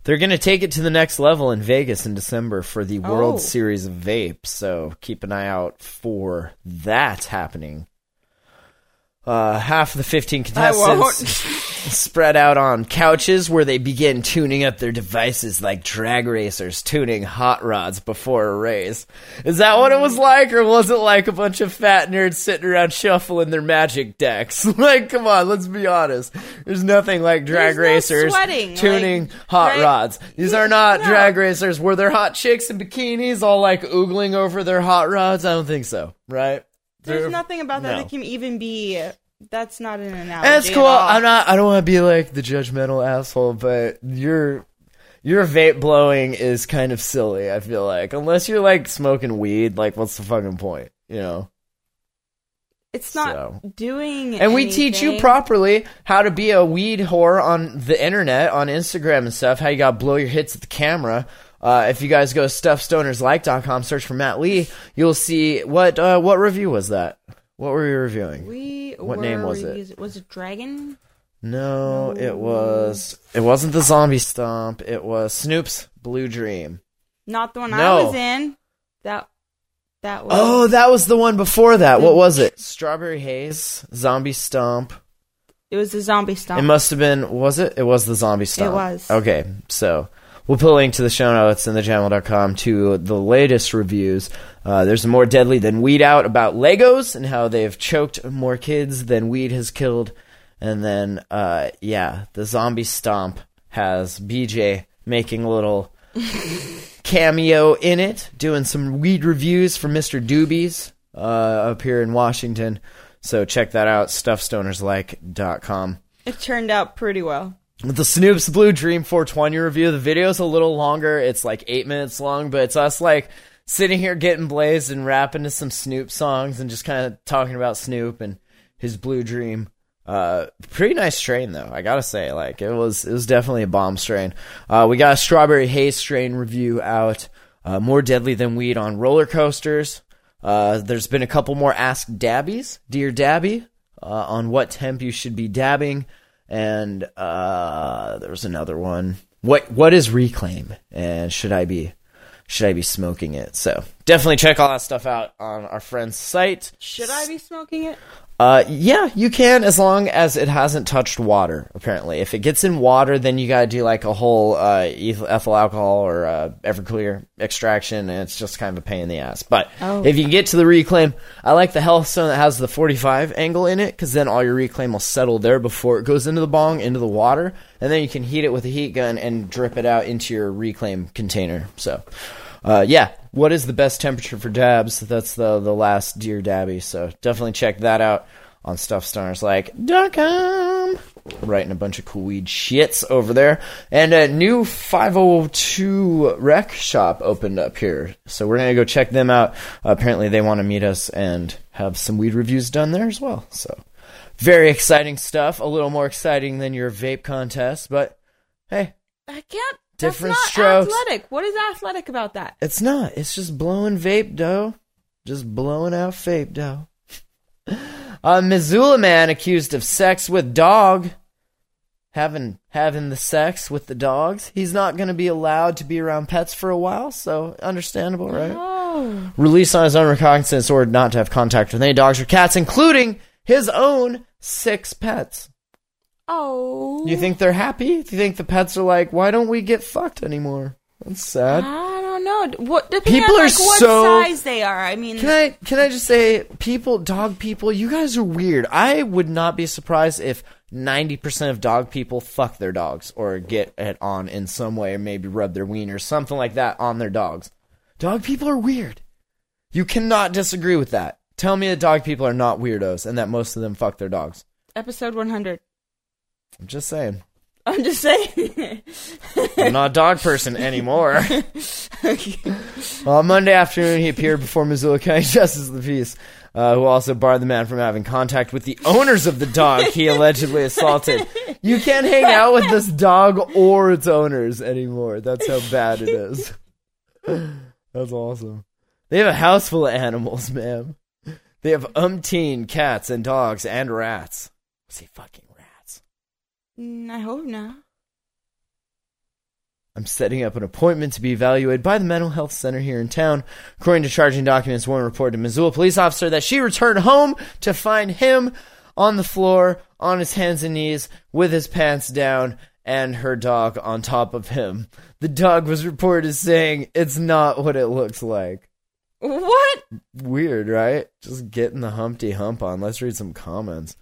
A: they're going to take it to the next level in Vegas in December for the World
B: Oh.
A: Series of Vape, so keep an eye out for that happening. Uh, half of the 15
B: I won't.
A: contestants spread out on couches where they begin tuning up their devices like drag racers tuning hot rods before a race. Is that what it was like, or was it like a bunch of fat nerds sitting around shuffling their magic decks? like, come on, let's be honest. There's nothing like drag
B: There's no
A: racers
B: sweating,
A: tuning
B: like,
A: hot
B: right?
A: rods. These
B: Yeah,
A: are not
B: no.
A: drag racers. Were there hot chicks in bikinis all like oogling over their hot rods? I don't think so, right?
B: There's nothing about that
A: no.
B: that can even be. That's not an analogy.
A: That's
B: at
A: cool. I'm not. I don't want to be like the judgmental asshole, but your your vape blowing is kind of silly. I feel like unless you're like smoking weed, like what's the fucking point? You know.
B: It's not
A: So.
B: doing.
A: And we teach you properly how to be a weed whore on the internet, on Instagram and stuff. How you got to blow your hits at the camera. Uh, if you guys go to stuffstonerslike.com, search for Matt Lee, you'll see what uh, what review was that? What were you reviewing?
B: We
A: What name was it?
B: Was it Dragon?
A: No, it was. It wasn't the Zombie Stomp. It was Snoop's Blue Dream.
B: Not the one
A: No.
B: I was in. That that was
A: Oh, that was the one before that. What was it? Strawberry Haze, Zombie Stomp.
B: it was the zombie stomp.
A: It must have been. Was it? It was the Zombie Stomp.
B: It was.
A: Okay, so we'll put a link to the show notes in the thejamhole.com to the latest reviews. Uh, there's a more deadly than weed out about Legos and how they've choked more kids than weed has killed. And then, uh, yeah, the Zombie Stomp has BJ making a little cameo in it, doing some weed reviews for Mr. Doobies uh, up here in Washington. So check that out, stuffstonerslike.com.
B: it turned out pretty well.
A: The Snoop's Blue Dream 420 review, the video's a little longer. It's like eight minutes long, but it's us like sitting here getting blazed and rapping to some Snoop songs and just kind of talking about Snoop and his Blue Dream. Uh, pretty nice strain though, I gotta say. Like it was, it was definitely a bomb strain. Uh, we got a Strawberry Haze strain review out. Uh, more deadly than weed on roller coasters. Uh, there's been a couple more Ask Dabbies, Dear Dabby, uh, on what temp you should be dabbing, and uh, there was another one. What what is reclaim, and should I be should I be smoking it? So definitely check all that stuff out on our friend's site.
B: Should I be smoking it?
A: Uh, yeah, you can as long as it hasn't touched water. Apparently, if it gets in water, then you gotta do like a whole uh, ethyl alcohol or uh, Everclear extraction, and it's just kind of a pain in the ass. But
B: Oh.
A: if you get to the reclaim, I like the health stone that has the 45 angle in it, because then all your reclaim will settle there before it goes into the bong, into the water, and then you can heat it with a heat gun and drip it out into your reclaim container. So. Uh, yeah, what is the best temperature for dabs? That's the the last Dear Dabby. So definitely check that out on stuffstonerslike.com. Writing a bunch of cool weed shits over there. And a new 502 rec shop opened up here. So we're going to go check them out. apparently, they want to meet us and have some weed reviews done there as well. So very exciting stuff. A little more exciting than your vape contest, but hey,
B: I can't.
A: Different
B: that's
A: strokes.
B: athletic. What is athletic about that?
A: It's not. It's just blowing vape dough. Just blowing out vape dough. A Missoula man accused of sex with dog. Having having the sex with the dogs. He's not going to be allowed to be around pets for a while, so understandable, right?
B: Oh,
A: Released on his own recognizance order not to have contact with any dogs or cats, including his own six pets.
B: oh.
A: You think they're happy? Do you think the pets are like, why don't we get fucked anymore? That's sad.
B: I don't know. What
A: People
B: on
A: are
B: like what
A: so-
B: size they are. I mean,
A: Can I can I just say, people, dog people, you guys are weird. I would not be surprised if ninety percent of dog people fuck their dogs or get it on in some way, or maybe rub their wiener, something like that, on their dogs. Dog people are weird. You cannot disagree with that. Tell me that dog people are not weirdos and that most of them fuck their dogs.
B: episode 100.
A: I'm just saying.
B: I'm just saying.
A: I'm not a dog person anymore. On Monday afternoon, he appeared before Missoula County Justice of the Peace, uh, who also barred the man from having contact with the owners of the dog he allegedly assaulted. You can't hang out with this dog or its owners anymore. That's how bad it is. That's awesome. They have a house full of animals, ma'am. They have umpteen cats and dogs and rats. Say fucking rats.
B: Mm, I hope not.
A: I'm setting up an appointment to be evaluated by the mental health center here in town. According to charging documents, one reported to Missoula police officer that she returned home to find him on the floor, on his hands and knees, with his pants down, and her dog on top of him. The dog was reported as saying, It's not what it looks like.
B: What?
A: Weird, right? Just getting the Humpty Hump on. Let's read some comments.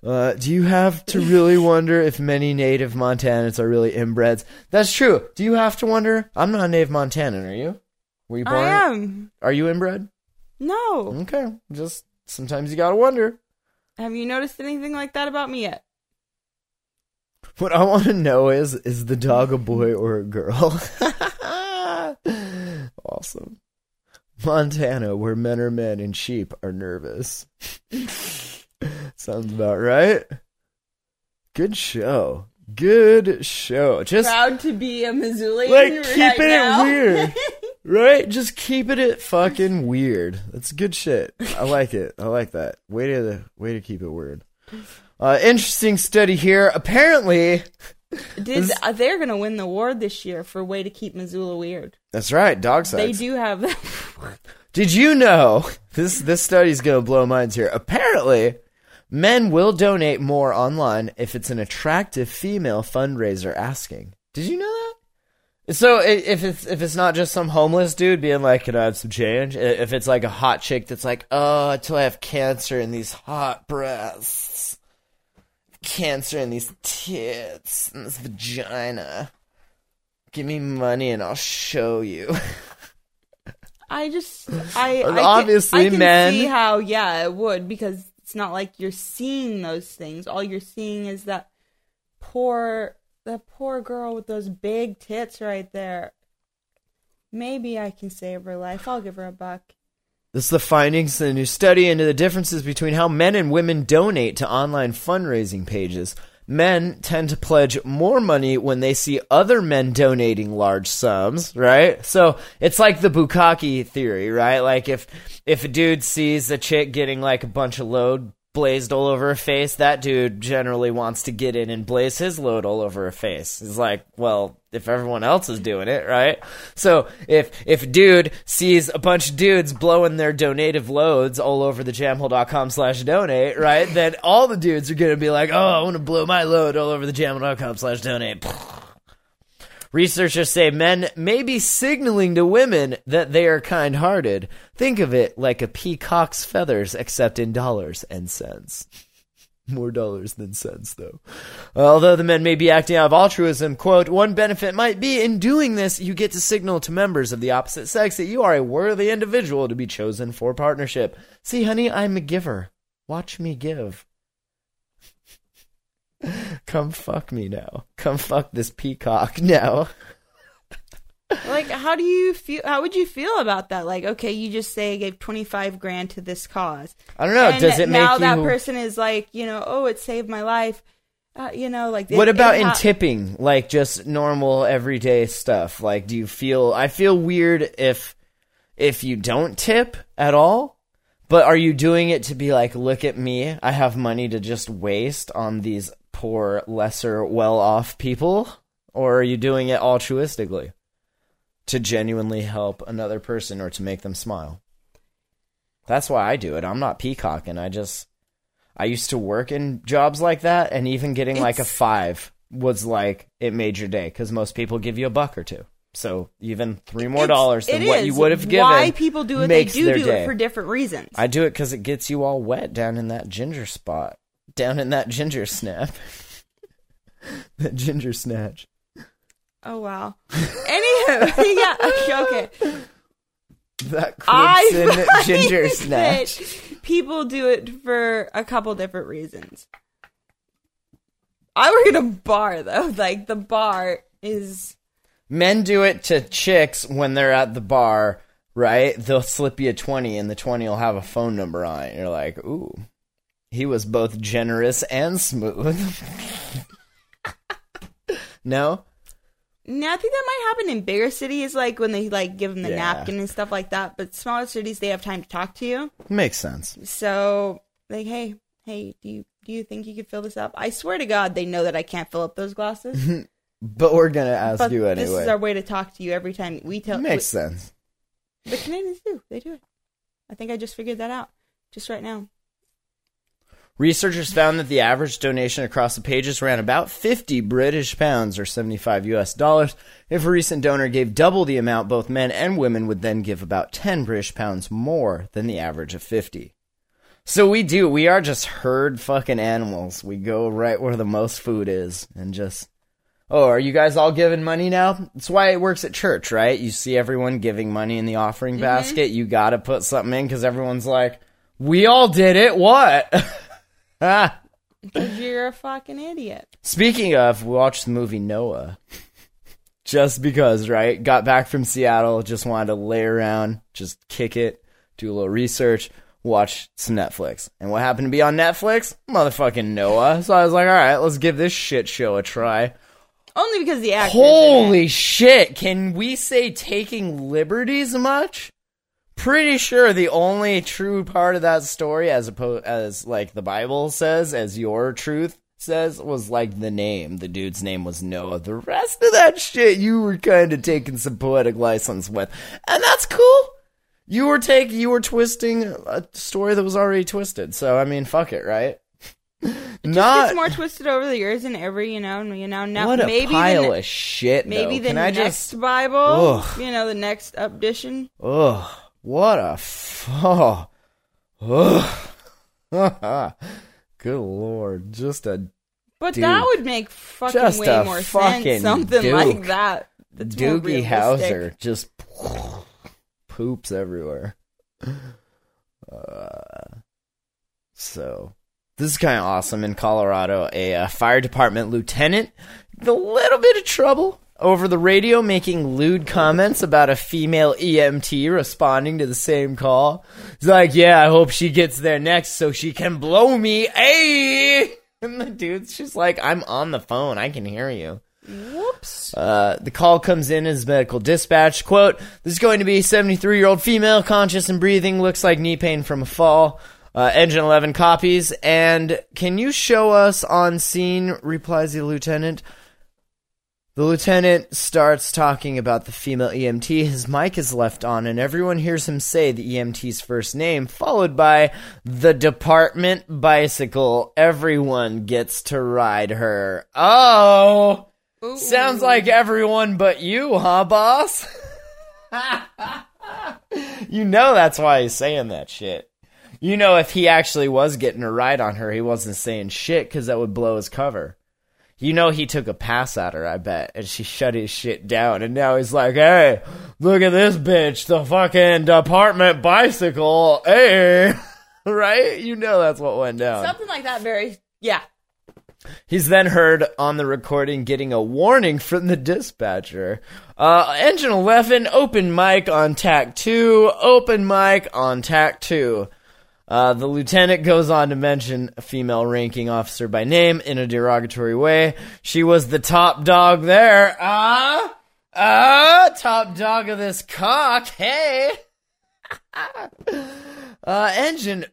A: Uh, do you have to really wonder if many native Montanans are really inbreds? That's true. Do you have to wonder? I'm not a native Montanan, are you? Were you born?
B: I am.
A: Are you inbred?
B: No.
A: Okay. Just sometimes you gotta wonder.
B: Have you noticed anything like that about me yet?
A: What I want to know is is the dog a boy or a girl? awesome. Montana, where men are men and sheep are nervous. Sounds about right. Good show. Good show. Just
B: Proud to be a Missoulian
A: like
B: right
A: keeping it
B: now.
A: weird. Right? Just keeping it fucking weird. That's good shit. I like it. I like that. Way to the way to keep it weird. Uh, interesting study here. Apparently,
B: Did uh, they're gonna win the award this year for a way to keep Missoula weird?
A: that's right. Dog sites.
B: They do have.
A: Did you know this? This study's gonna blow minds here. Apparently, men will donate more online if it's an attractive female fundraiser asking. Did you know that? So if it's if it's not just some homeless dude being like, "Can I have some change?" If it's like a hot chick that's like, "Oh, until I have cancer in these hot breasts, cancer in these tits, and this vagina, give me money and I'll show you."
B: I just, I, I can-
A: Obviously,
B: I can
A: men-
B: see how, yeah, it would because it's not like you're seeing those things. All you're seeing is that poor, that poor girl with those big tits right there. Maybe I can save her life. I'll give her a buck.
A: This is the findings of a new study into the differences between how men and women donate to online fundraising pages. Men tend to pledge more money when they see other men donating large sums, right? So it's like the bukkake theory, right? Like if if a dude sees a chick getting like a bunch of load blazed all over her face, that dude generally wants to get in and blaze his load all over her face. He's like, well, if everyone else is doing it, right? So if if dude sees a bunch of dudes blowing their donative loads all over the jamhole.com slash donate, right? Then all the dudes are gonna be like, oh, I want to blow my load all over the jamhole.com slash donate. Researchers say men may be signaling to women that they are kind hearted. Think of it like a peacock's feathers, except in dollars and cents. More dollars than cents, though. Uh, although the men may be acting out of altruism, quote, one benefit might be in doing this, you get to signal to members of the opposite sex that you are a worthy individual to be chosen for partnership. See, honey, I'm a giver. Watch me give. Come fuck me now. Come fuck this peacock now.
B: Like, how do you feel? How would you feel about that? Like, okay, you just say I gave twenty five grand to this cause.
A: I don't know.
B: and
A: Does it make
B: now
A: you?
B: that person is like, you know, oh, it saved my life. Uh, you know, like
A: what
B: it-
A: about
B: it
A: in
B: ha-
A: tipping? Like just normal everyday stuff. Like, do you feel? I feel weird if if you don't tip at all. But are you doing it to be like, look at me? I have money to just waste on these poor, lesser, well-off people, or are you doing it altruistically to genuinely help another person or to make them smile? That's why I do it. I'm not peacocking. I just I used to work in jobs like that, and even getting like a five was like it made your day because most people give you a buck or two. So even three more
B: It's-
A: dollars than what
B: is.
A: you would have given.
B: Why people do it? They do do
A: day.
B: it for different reasons.
A: I do it because it gets you all wet down in that ginger spot, down in that ginger snap, that ginger snatch.
B: Oh wow. Anywho, yeah, okay.
A: That
B: I
A: ginger snatch.
B: People do it for a couple different reasons. I work at a bar though. Like the bar is
A: Men do it to chicks when they're at the bar, right? They'll slip you a 20 and the 20 will have a phone number on it. You're like, ooh, he was both generous and smooth. no?
B: No, I think that might happen in bigger cities, like when they like give them the
A: Yeah.
B: napkin and stuff like that. But smaller cities, they have time to talk to you.
A: Makes sense.
B: So, like, hey, hey, do you do you think you could fill this up? I swear to God, they know that I can't fill up those glasses.
A: But we're going to ask
B: but
A: you
B: this
A: anyway.
B: is our way to talk to you every time we tell.
A: Makes sense.
B: The Canadians do. They do it. I think I just figured that out just right now.
A: Researchers found that the average donation across the pages ran about 50 British pounds or 75 US dollars. If a recent donor gave double the amount, both men and women would then give about 10 British pounds more than the average of 50. So we do, we are just herd fucking animals. We go right where the most food is and just Oh, are you guys all giving money now? That's why it works at church, right? You see everyone giving money in the offering mm-hmm. basket. You got to put something in because everyone's like, "We all did it. What?" ah.
B: Because you're a fucking idiot.
A: Speaking of, we watched the movie Noah. just because, right? Got back from Seattle, just wanted to lay around, just kick it, do a little research, watch some Netflix. And what happened to be on Netflix? Motherfucking Noah. So I was like, all right, let's give this shit show a try.
B: Only because the actors.
A: Holy shit! Can we say taking liberties much? Pretty sure the only true part of that story, as opposed as like the Bible says, as your truth says, was like the name. The dude's name was Noah. The rest of that shit, you were kind of taking some poetic license with, and that's cool. You were taking, you were twisting a story that was already twisted. So I mean, fuck it, right? Not
B: It's more twisted over the years than ever, you know. You know now.
A: what a
B: maybe
A: pile
B: the,
A: of shit.
B: maybe
A: though.
B: the
A: Can I
B: next
A: just?
B: Bible.
A: Ugh.
B: You know, the next edition.
A: Ugh, what a f- oh. Good lord, just a
B: But
A: Duke.
B: that would make fucking
A: Just
B: way
A: a
B: more
A: fucking
B: sense. Something
A: Duke.
B: like that. That's
A: Doogie. Howser just poops everywhere. Uh, so this is kind of awesome in Colorado. A uh, fire department lieutenant, with a little bit of trouble over the radio, making lewd comments about a female EMT responding to the same call. He's like, "Yeah, I hope she gets there next so she can blow me." Hey, and the dude's just like, "I'm on the phone. I can hear you."
B: Whoops.
A: Uh, the call comes in as medical dispatch. Quote, this is going to be a 73 year old female, conscious and breathing, looks like knee pain from a fall. Uh, engine 11 copies. And can you show us on scene? replies the lieutenant. The lieutenant starts talking about the female EMT. His mic is left on, and everyone hears him say the EMT's first name, followed by the department bicycle. Everyone gets to ride her. Oh!
B: Ooh.
A: Sounds like everyone but you, huh, boss? you know that's why he's saying that shit. You know, if he actually was getting a ride on her, he wasn't saying shit because that would blow his cover. You know, he took a pass at her, I bet, and she shut his shit down. And now he's like, hey, look at this bitch, the fucking department bicycle. Hey, right? You know that's what went down.
B: Something like that. Very. Yeah.
A: He's then heard on the recording getting a warning from the dispatcher. Uh, engine 11, open mic on tack 2, open mic on tack 2. Uh, the lieutenant goes on to mention a female ranking officer by name in a derogatory way. She was the top dog there. Ah, ah, top dog of this cock. Hey. uh, engine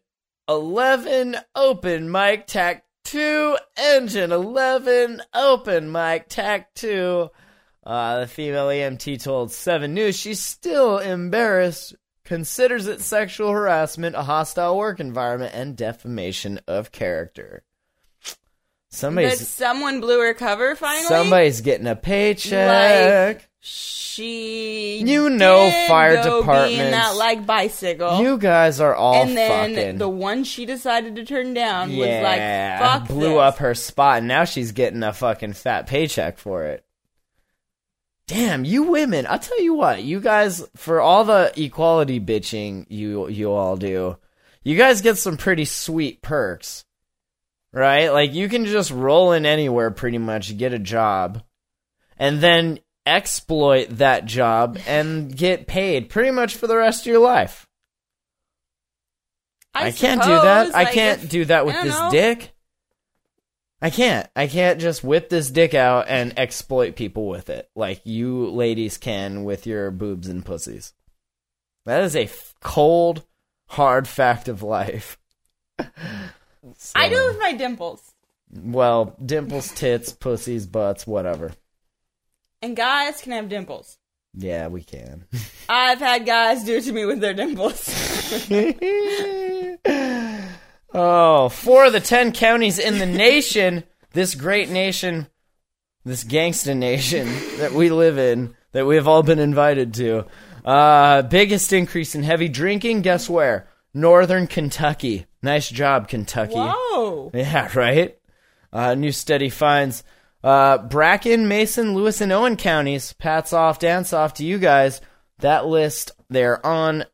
A: 11 open mic tack 2 engine 11 open mic tack 2 uh, the female EMT told 7 News she's still embarrassed, considers it sexual harassment, a hostile work environment, and defamation of character. Somebody's
B: someone blew her cover finally.
A: somebody's getting a paycheck.
B: She.
A: You know fire
B: department be in
A: departments-
B: that like bicycle.
A: you guys are all
B: and then
A: fucking
B: the one she decided to turn down
A: yeah,
B: was like, "Fuck
A: blew
B: this.
A: up her spot, and now she's getting a fucking fat paycheck for it. Damn, you women! I'll tell you what, you guys, for all the equality bitching you you all do, you guys get some pretty sweet perks, right? Like you can just roll in anywhere, pretty much, get a job, and then exploit that job and get paid pretty much for the rest of your life. I, can't do that. I
B: like,
A: can't
B: if-
A: do that with this
B: know.
A: dick. I can't. I can't just whip this dick out and exploit people with it like you ladies can with your boobs and pussies. That is a f- cold, hard fact of life. So-
B: I do it with my dimples.
A: Well, dimples, tits, pussies, butts, whatever.
B: And guys can have dimples.
A: Yeah, we can.
B: I've had guys do it to me with their dimples.
A: oh, four of the ten counties in the nation, this great nation, this gangsta nation that we live in, that we have all been invited to. Uh, biggest increase in heavy drinking, guess where? Northern Kentucky. Nice job, Kentucky.
B: Whoa.
A: Yeah, right? Uh, new study finds uh, Bracken, Mason, Lewis, and Owen counties. Pats off, dance off to you guys. That list, they're on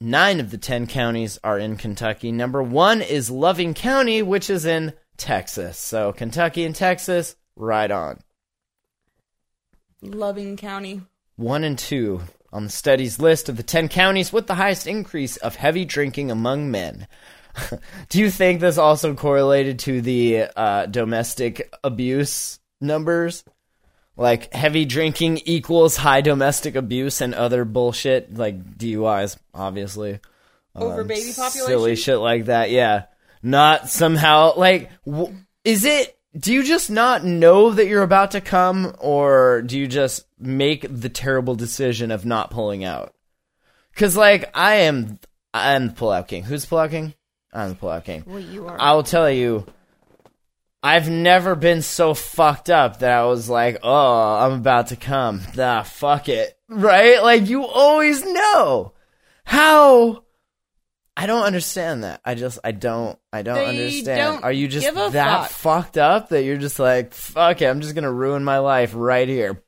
A: nine of the ten counties are in Kentucky. Number one is Loving County, which is in Texas. So Kentucky and Texas, right on.
B: Loving County.
A: One and two on the study's list of the 10 counties with the highest increase of heavy drinking among men. Do you think this also correlated to the uh, domestic abuse numbers? Like heavy drinking equals high domestic abuse and other bullshit like DUIs, obviously.
B: Over
A: Um,
B: baby population.
A: Silly shit like that, yeah. Not somehow like w- is it do you just not know that you're about to come or do you just make the terrible decision of not pulling out? Cuz like I am I'm the pullout king. Who's the pullout king? I'm the pullout king.
B: Well, you are.
A: I'll tell you, I've never been so fucked up that I was like, oh, I'm about to come. Nah, fuck it. Right? Like, you always know. How? I don't understand that. I just, I don't, I don't
B: They
A: understand.
B: don't
A: Are you just that
B: fuck.
A: fucked up that you're just like, fuck it, I'm just gonna ruin my life right here.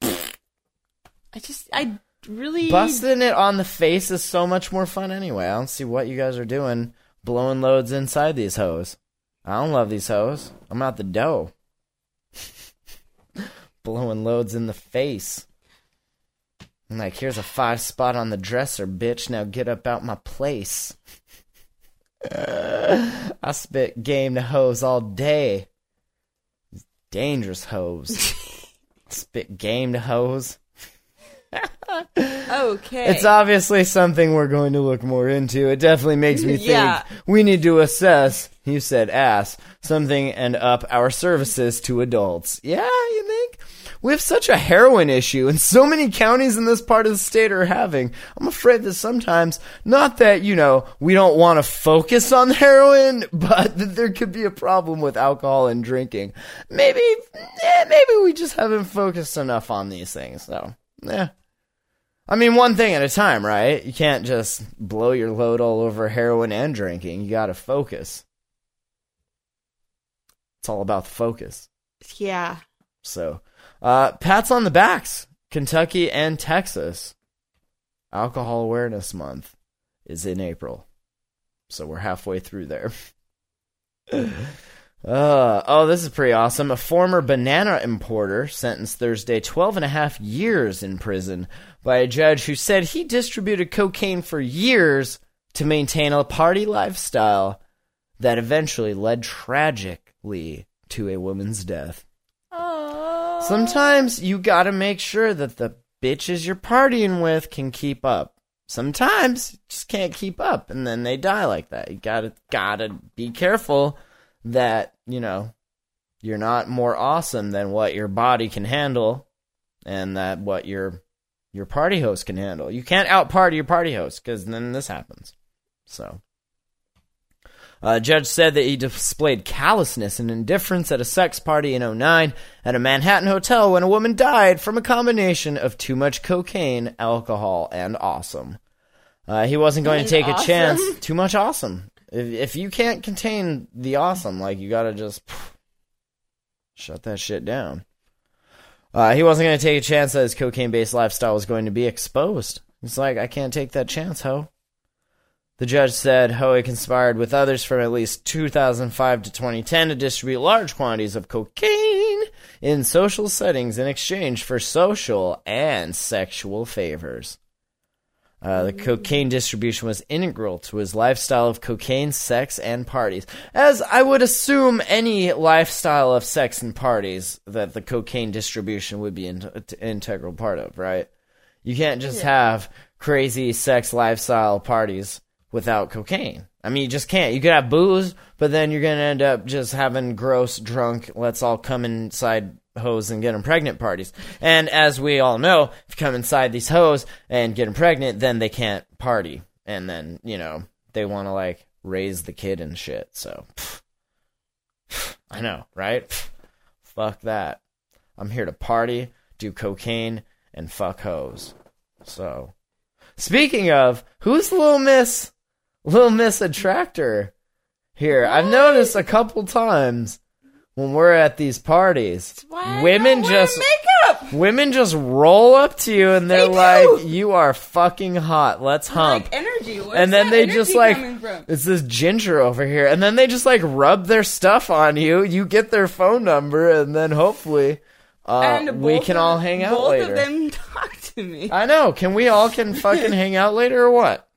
B: I just, I really.
A: Busting it on the face is so much more fun anyway. I don't see what you guys are doing blowing loads inside these hoes. I don't love these hoes. I'm out the dough. blowing loads in the face. I'm like, here's a five spot on the dresser, bitch. Now get up out my place. I spit game to hoes all day. Dangerous hoes. spit game to hoes.
B: Okay.
A: It's obviously something we're going to look more into. It definitely makes me think
B: Yeah.
A: we need to assess, you said ass, something and up our services to adults. Yeah, you think? We have such a heroin issue, and so many counties in this part of the state are having. I'm afraid that sometimes, not that, you know, we don't want to focus on heroin, but that there could be a problem with alcohol and drinking. Maybe, eh, maybe we just haven't focused enough on these things, so, yeah. I mean, one thing at a time, right? You can't just blow your load all over heroin and drinking. You gotta focus. It's all about the focus.
B: yeah.
A: So, uh, pats on the backs. Kentucky and Texas. Alcohol Awareness Month is in April. So we're halfway through there. Uh, oh, this is pretty awesome. A former banana importer sentenced Thursday 12 and a half years in prison by a judge who said he distributed cocaine for years to maintain a party lifestyle that eventually led tragically to a woman's death. Sometimes you gotta make sure that the bitches you're partying with can keep up. Sometimes you just can't keep up and then they die like that. You gotta gotta be careful that, you know, you're not more awesome than what your body can handle and that what your your party host can handle. You can't out party your party host because then this happens. So uh, judge said that he displayed callousness and indifference at a sex party in 09 at a Manhattan hotel when a woman died from a combination of too much cocaine, alcohol, and awesome. Uh, he wasn't going to
B: And
A: take a chance. Too much awesome. If, if you can't contain the awesome, like you gotta just shut that shit down. Uh, he wasn't to take a chance that his cocaine-based lifestyle was going to be exposed. It's like I can't take that chance, ho. The judge said Hoey conspired with others from at least 2005 to 2010 to distribute large quantities of cocaine in social settings in exchange for social and sexual favors. Uh, the cocaine distribution was integral to his lifestyle of cocaine, sex, and parties. As I would assume any lifestyle of sex and parties that the cocaine distribution would be an integral part of, right? You can't just have crazy sex lifestyle parties without cocaine. I mean, you just can't. You could have booze, but then you're going to end up just having gross, drunk, let's all come inside hoes and get them pregnant parties. And as we all know, if you come inside these hoes and get them pregnant, then they can't party. And then, you know, they want to like raise the kid and shit. So. I know, right? Fuck that. I'm here to party, do cocaine, and fuck hoes. So, speaking of, who's Little Miss? Little Miss Attractor here. I've noticed a couple times when we're at these parties, women just
B: makeup.
A: women just roll up to you and they're
B: They
A: like, "You are fucking hot. Let's hump."
B: Like energy. Where's
A: and then
B: that
A: they
B: energy
A: just like
B: coming from?
A: it's this ginger over here and then they just like rub their stuff on you you get their phone number and then hopefully uh,
B: And
A: we
B: both
A: can
B: of-
A: all hang out
B: both
A: later
B: of them talk to me.
A: i know can we all can fucking hang out later or what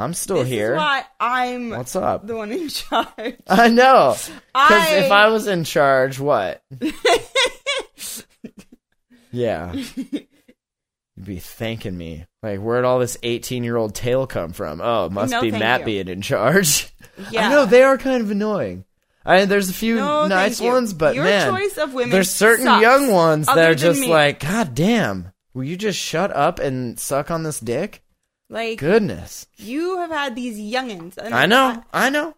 A: i'm still
B: this
A: here
B: is why I'm
A: what's up
B: the one in charge.
A: i know because
B: I-
A: if i was in charge what Yeah. You'd be thanking me. Like, where'd all this 18 year old tail come from? Oh, it must
B: No,
A: be Matt
B: you.
A: being in charge.
B: Yeah.
A: I know, they are kind of annoying. I there's a few
B: No,
A: nice ones, but
B: Your
A: man,
B: choice of women
A: there's certain
B: sucks,
A: young ones that are just
B: me.
A: like, God damn, will you just shut up and suck on this dick?
B: Like
A: Goodness.
B: you have had these youngins.
A: I know, I know.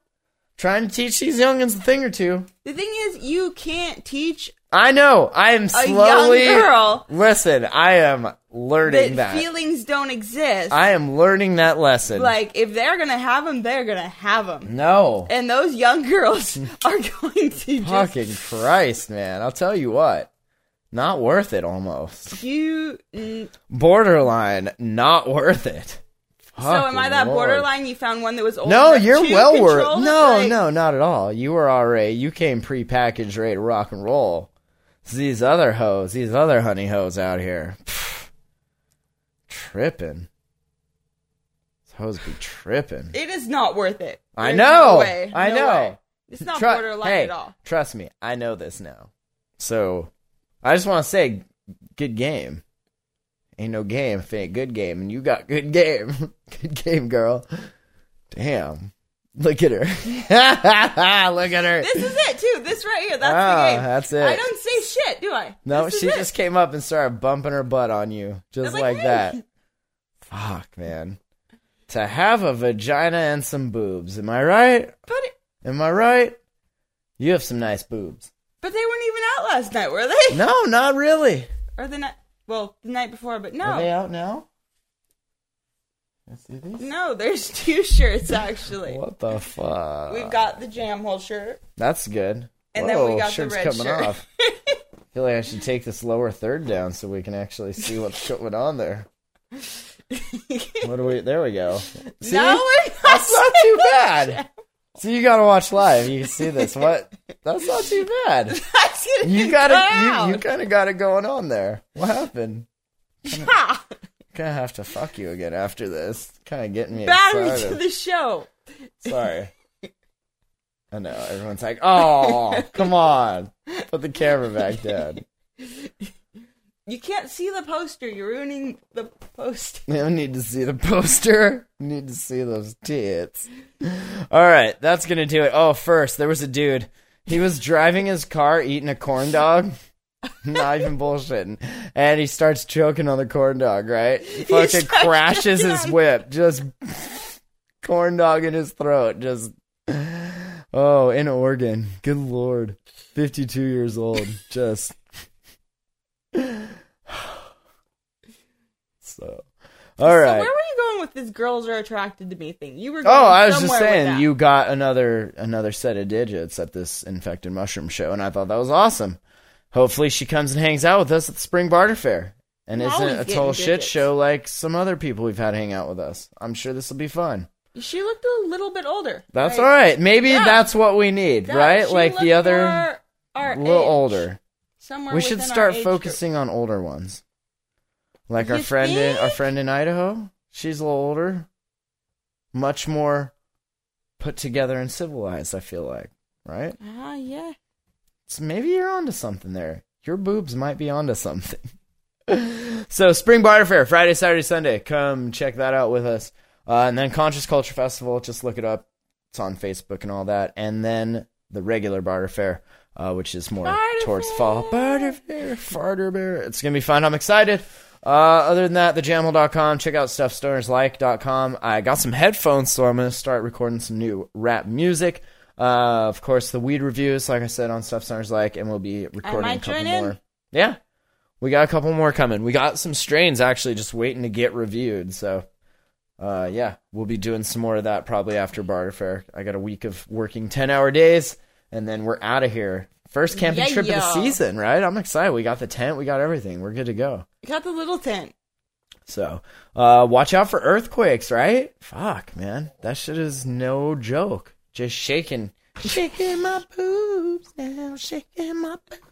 A: Trying to teach these youngins a thing or two.
B: The thing is, you can't teach
A: I know. I am
B: a
A: slowly.
B: young girl
A: Listen, I am learning
B: that,
A: that.
B: feelings don't exist.
A: I am learning that lesson.
B: like if they're gonna have them, they're gonna have them.
A: no.
B: And those young girls are going to just
A: Fucking Christ, man. I'll tell you what. Not worth it almost.
B: you. mm,
A: Borderline, not worth it.
B: So am I that
A: Lord.
B: borderline? You found one that was old.
A: No, you're well worth. No,
B: Like,
A: no, not at all. You were already. You came pre-packaged, ready to rock and roll. It's these other hoes, these other honey hoes out here, Pfft. tripping. These hoes be tripping.
B: It is not worth it.
A: I know.
B: No way.
A: I
B: No
A: know.
B: way. It's not
A: Tru-
B: borderline
A: hey,
B: at all.
A: Trust me, I know this now. So, I just want to say, good game. Ain't no game if it ain't good game, and you got good game. good game, girl. Damn. Look at her. Look at her.
B: This is it too. This right here. That's
A: Ah,
B: the game.
A: that's it.
B: I don't say shit, do I?
A: no,
B: This is
A: she
B: it.
A: just came up and started bumping her butt on you, just
B: I'm
A: like,
B: hey.
A: that. Fuck, man. To have a vagina and some boobs, am I right?
B: But it,
A: Am I right? You have some nice boobs.
B: but they weren't even out last night, were they?
A: No, not really.
B: Or the night? Well, the night before, but no.
A: Are they out now? Let's see these.
B: no. There's two shirts actually.
A: What the fuck?
B: We've got the jam hole shirt,
A: That's good.
B: and
A: Whoa,
B: then we got the
A: shirt's
B: red
A: coming
B: shirt.
A: off. I feel like I should take this lower third down so we can actually see what's going on there. What do we? There we go. See?
B: No, we're not
A: That's not too bad. So you gotta watch live. You can see this. What? That's not too bad.
B: That's gonna
A: You got
B: cut
A: it. You, you kind of got it going on there. What happened?
B: Ha!
A: Gonna have to fuck you again after this. Kind of getting me
B: Battery
A: excited.
B: to the show.
A: Sorry. I know everyone's like, "Oh, come on, put the camera back down."
B: You can't see the poster. You're ruining the poster.
A: I don't need to see the poster. We need to see those tits. All right, that's gonna do it. Oh, first there was a dude. He was driving his car, eating a corn dog. Not even bullshitting. And he starts choking on the corn dog. Right? Fucking crashes his whip. Just corn dog in his throat. Just oh, in Oregon. Good lord, fifty-two years old. Just so. All
B: So where were you going with this "girls are attracted to me" thing? You were.
A: Oh,
B: going Oh,
A: I was just saying you got another another set of digits at this infected mushroom show, and I thought that was awesome. Hopefully, she comes and hangs out with us at the spring barter fair, and
B: I'm
A: isn't a total shit show like some other people we've had hang out with us. I'm sure this will be fun.
B: She looked a little bit older.
A: That's
B: Like,
A: all right. Maybe
B: Yeah.
A: that's what we need,
B: that-
A: right? Like the other,
B: our
A: a little
B: age.
A: older.
B: Somewhere
A: We should start focusing on older ones, like our
B: You
A: friend in our friend in Idaho. She's a little older, much more put together and civilized. I feel like, right?
B: Ah, yeah.
A: So maybe you're onto something there. Your boobs might be onto something. so Spring Barter Fair, Friday, Saturday, Sunday. Come check that out with us. Uh, and then Conscious Culture Festival, just look it up. It's on Facebook and all that. And then the regular Barter Fair, uh, which is more
B: Barter
A: towards
B: Fair.
A: fall. Barter Fair, Farter Bear. It's gonna be fun. I'm excited. Uh, other than that, thejamhole.com. Check out stuffstonerslike.com. I got some headphones, so I'm gonna start recording some new rap music. Uh, of course, the weed reviews, like I said, on Stuff Stoners Like, and we'll be recording a couple
B: in.
A: more. Yeah, we got a couple more coming. We got some strains actually just waiting to get reviewed. So, uh, yeah, we'll be doing some more of that probably after Barter Fair. I got a week of working ten hour days, and then we're out of here. First camping
B: Yeah,
A: trip of the season, right? I'm excited. We got the tent, we got everything. We're good to go.
B: We got the little tent.
A: So, uh, watch out for earthquakes, right? Fuck, man. That shit is no joke. Just shaking. Shaking my boobs now, shaking my boobs.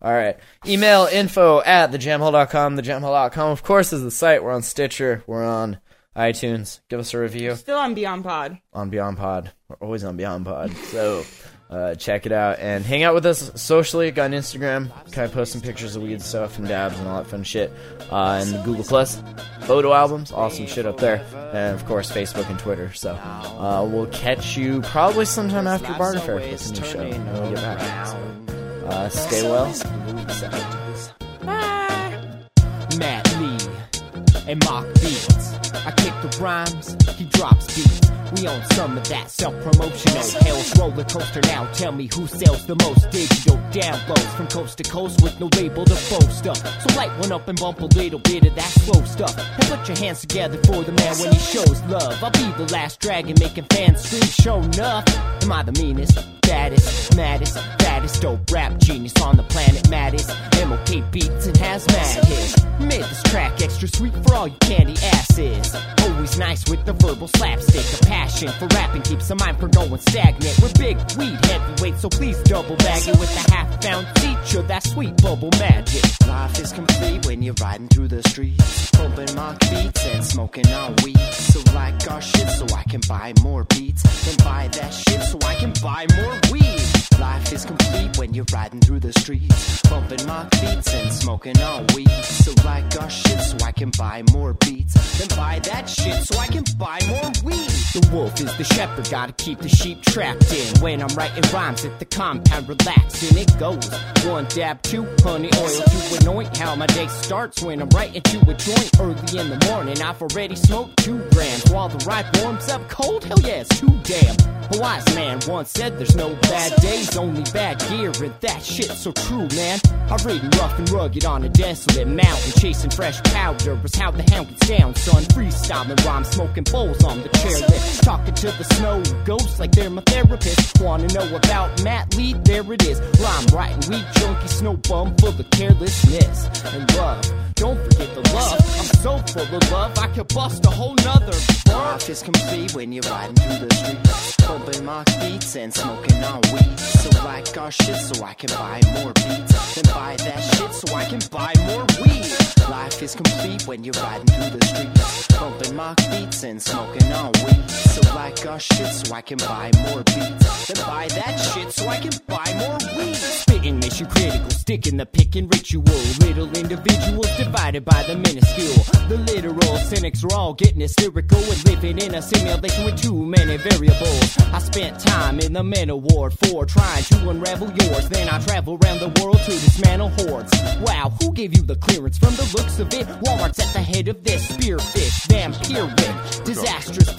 A: All right. Email info at thejamhole.com. Thejamhole.com, of course, is the site. We're on Stitcher. We're on iTunes. Give us a review
B: Still on Beyond Pod.
A: on Beyond Pod. We're always on Beyond Pod. So, Uh, check it out and hang out with us socially. on Instagram, kind of post some pictures of weed stuff and dabs and all that fun shit. Uh, and Google Plus, photo albums, awesome shit up there. And of course, Facebook and Twitter. So uh, we'll catch you probably sometime after Barter Fair for the new show. We'll get back. So, uh, stay well. Out.
C: Matt Lee and Mock Beats. I kick the rhymes, he drops beats. We own some of that self-promotional hell's roller coaster now. Tell me who sells the most digital downloads from coast to coast with no label to boast of. So light one up and bump a little bit of that slow stuff. And put your hands together for the man when he shows love. I'll be the last dragon making fans scream, show enough. Am I the meanest? Baddest, maddest, fattest, dope rap genius on the planet, maddest. MOK beats and has mad hits. Made this track extra sweet for all you candy asses. Always nice with the verbal slapstick. A passion for rapping keeps the mind from going stagnant. We're big weed heavyweights, so please double bag it with a half pound feature, that sweet bubble magic. Life is complete when you're riding through the streets, pumping mock beats and smoking on weed. So like our shit, so I can buy more beats. Then buy that shit, so I can buy more weed. Life is complete when you're riding through the streets, bumping mock beats and smoking on weed. So like our shit, so I can buy more beats. Then buy that shit, so I can buy more weed. The wolf is the shepherd, gotta keep the sheep trapped in. When I'm writing rhymes at the compound, relaxing it goes. One dab, two honey oil to anoint how my day starts when I'm writing to a joint early in the morning. I've already smoked two grams while the ride warms up cold. Hell yeah, it's too damn. A wise man once said there's no bad days, only bad gear, and that shit's so true, man. I'm reading rough and rugged on a desolate mountain, chasing fresh powder was how the hound gets down, son. Freestyling rhymes, smoking bowls on the chairlift, talking to the snow ghosts like they're my therapist. Wanna know about Matt Lee? There it is. Rhyme writing, weed junkie, snow bum, full of carelessness and love. Don't forget the love. I'm so full of love, I could bust a whole nother. Life is complete when you're riding through the streets, pumping mock beats and smoking on weed. So like our shit, so I can buy more beats. Then buy that shit, so I can buy more weed. Life is complete when you're riding through the streets, pumping mock beats and smoking on weed. So like our shit, so I can buy more beats. Then buy that shit, so I can buy more weed. Spitting mission critical, sticking the picking ritual. Little individuals divided by the minuscule. The literal cynics are all getting hysterical and living in a simulation with too many variables. I spent time in the mental ward for trying to unravel yours. Then I travel around the world to dismantle hordes. Wow, who gave you the clearance from the looks of it? Walmart's at the head of this spearfish, vampire wit, disastrous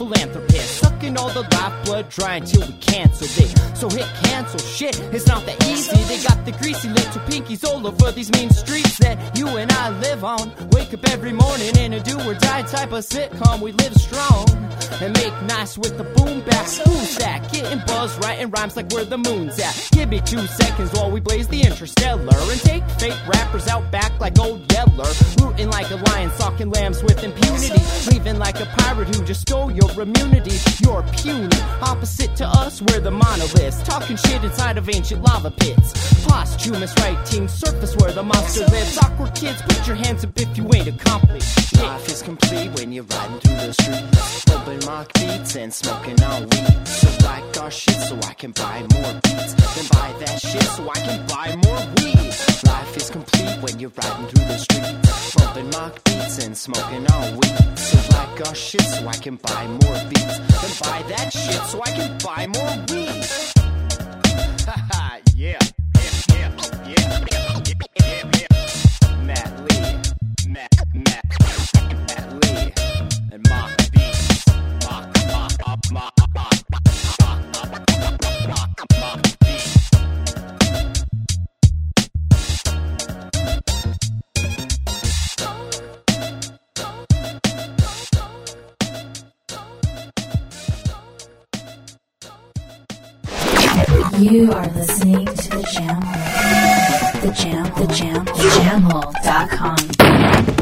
C: philanthropist, sucking all the lifeblood, dry until we cancel it. So hit cancel shit, it's not that easy. They got the greasy little pinkies all over these mean streets that you and I live on. Wake up every morning in a do or die type of sitcom. We live strong and make nice with the boom back. Who's that? Getting buzzed, writing rhymes like where the moon's at. Give me two seconds while we blaze the interstellar and take fake rappers out back like old Yeller. Rooting like a lion, stalking lambs with impunity. Leaving like a pirate who just stole your immunity. You're puny. Opposite to us, we're the monoliths. Talking shit inside of ancient lava pits. Posthumous writing, surface where the monster lives. Awkward kids, put your hands up if you ain't accomplished. Life is complete when you're riding through the streets. Bumping mock beats and smoking on weed. So like our shit so I can buy more beats. Then buy that shit so I can buy more weed. Life is complete when you're riding through the streets. Bumping mock beats and smoking on weed. So like our shit so I can buy more beats. Then buy that shit so I can buy more weed. Haha, yeah. Yeah, yeah, yeah, yeah, yeah. Matt Lee. Matt, Matt, Matt Lee. And Mock
D: You are listening to the Jam Hole. The Jam, the Jam, the Jamhole.com.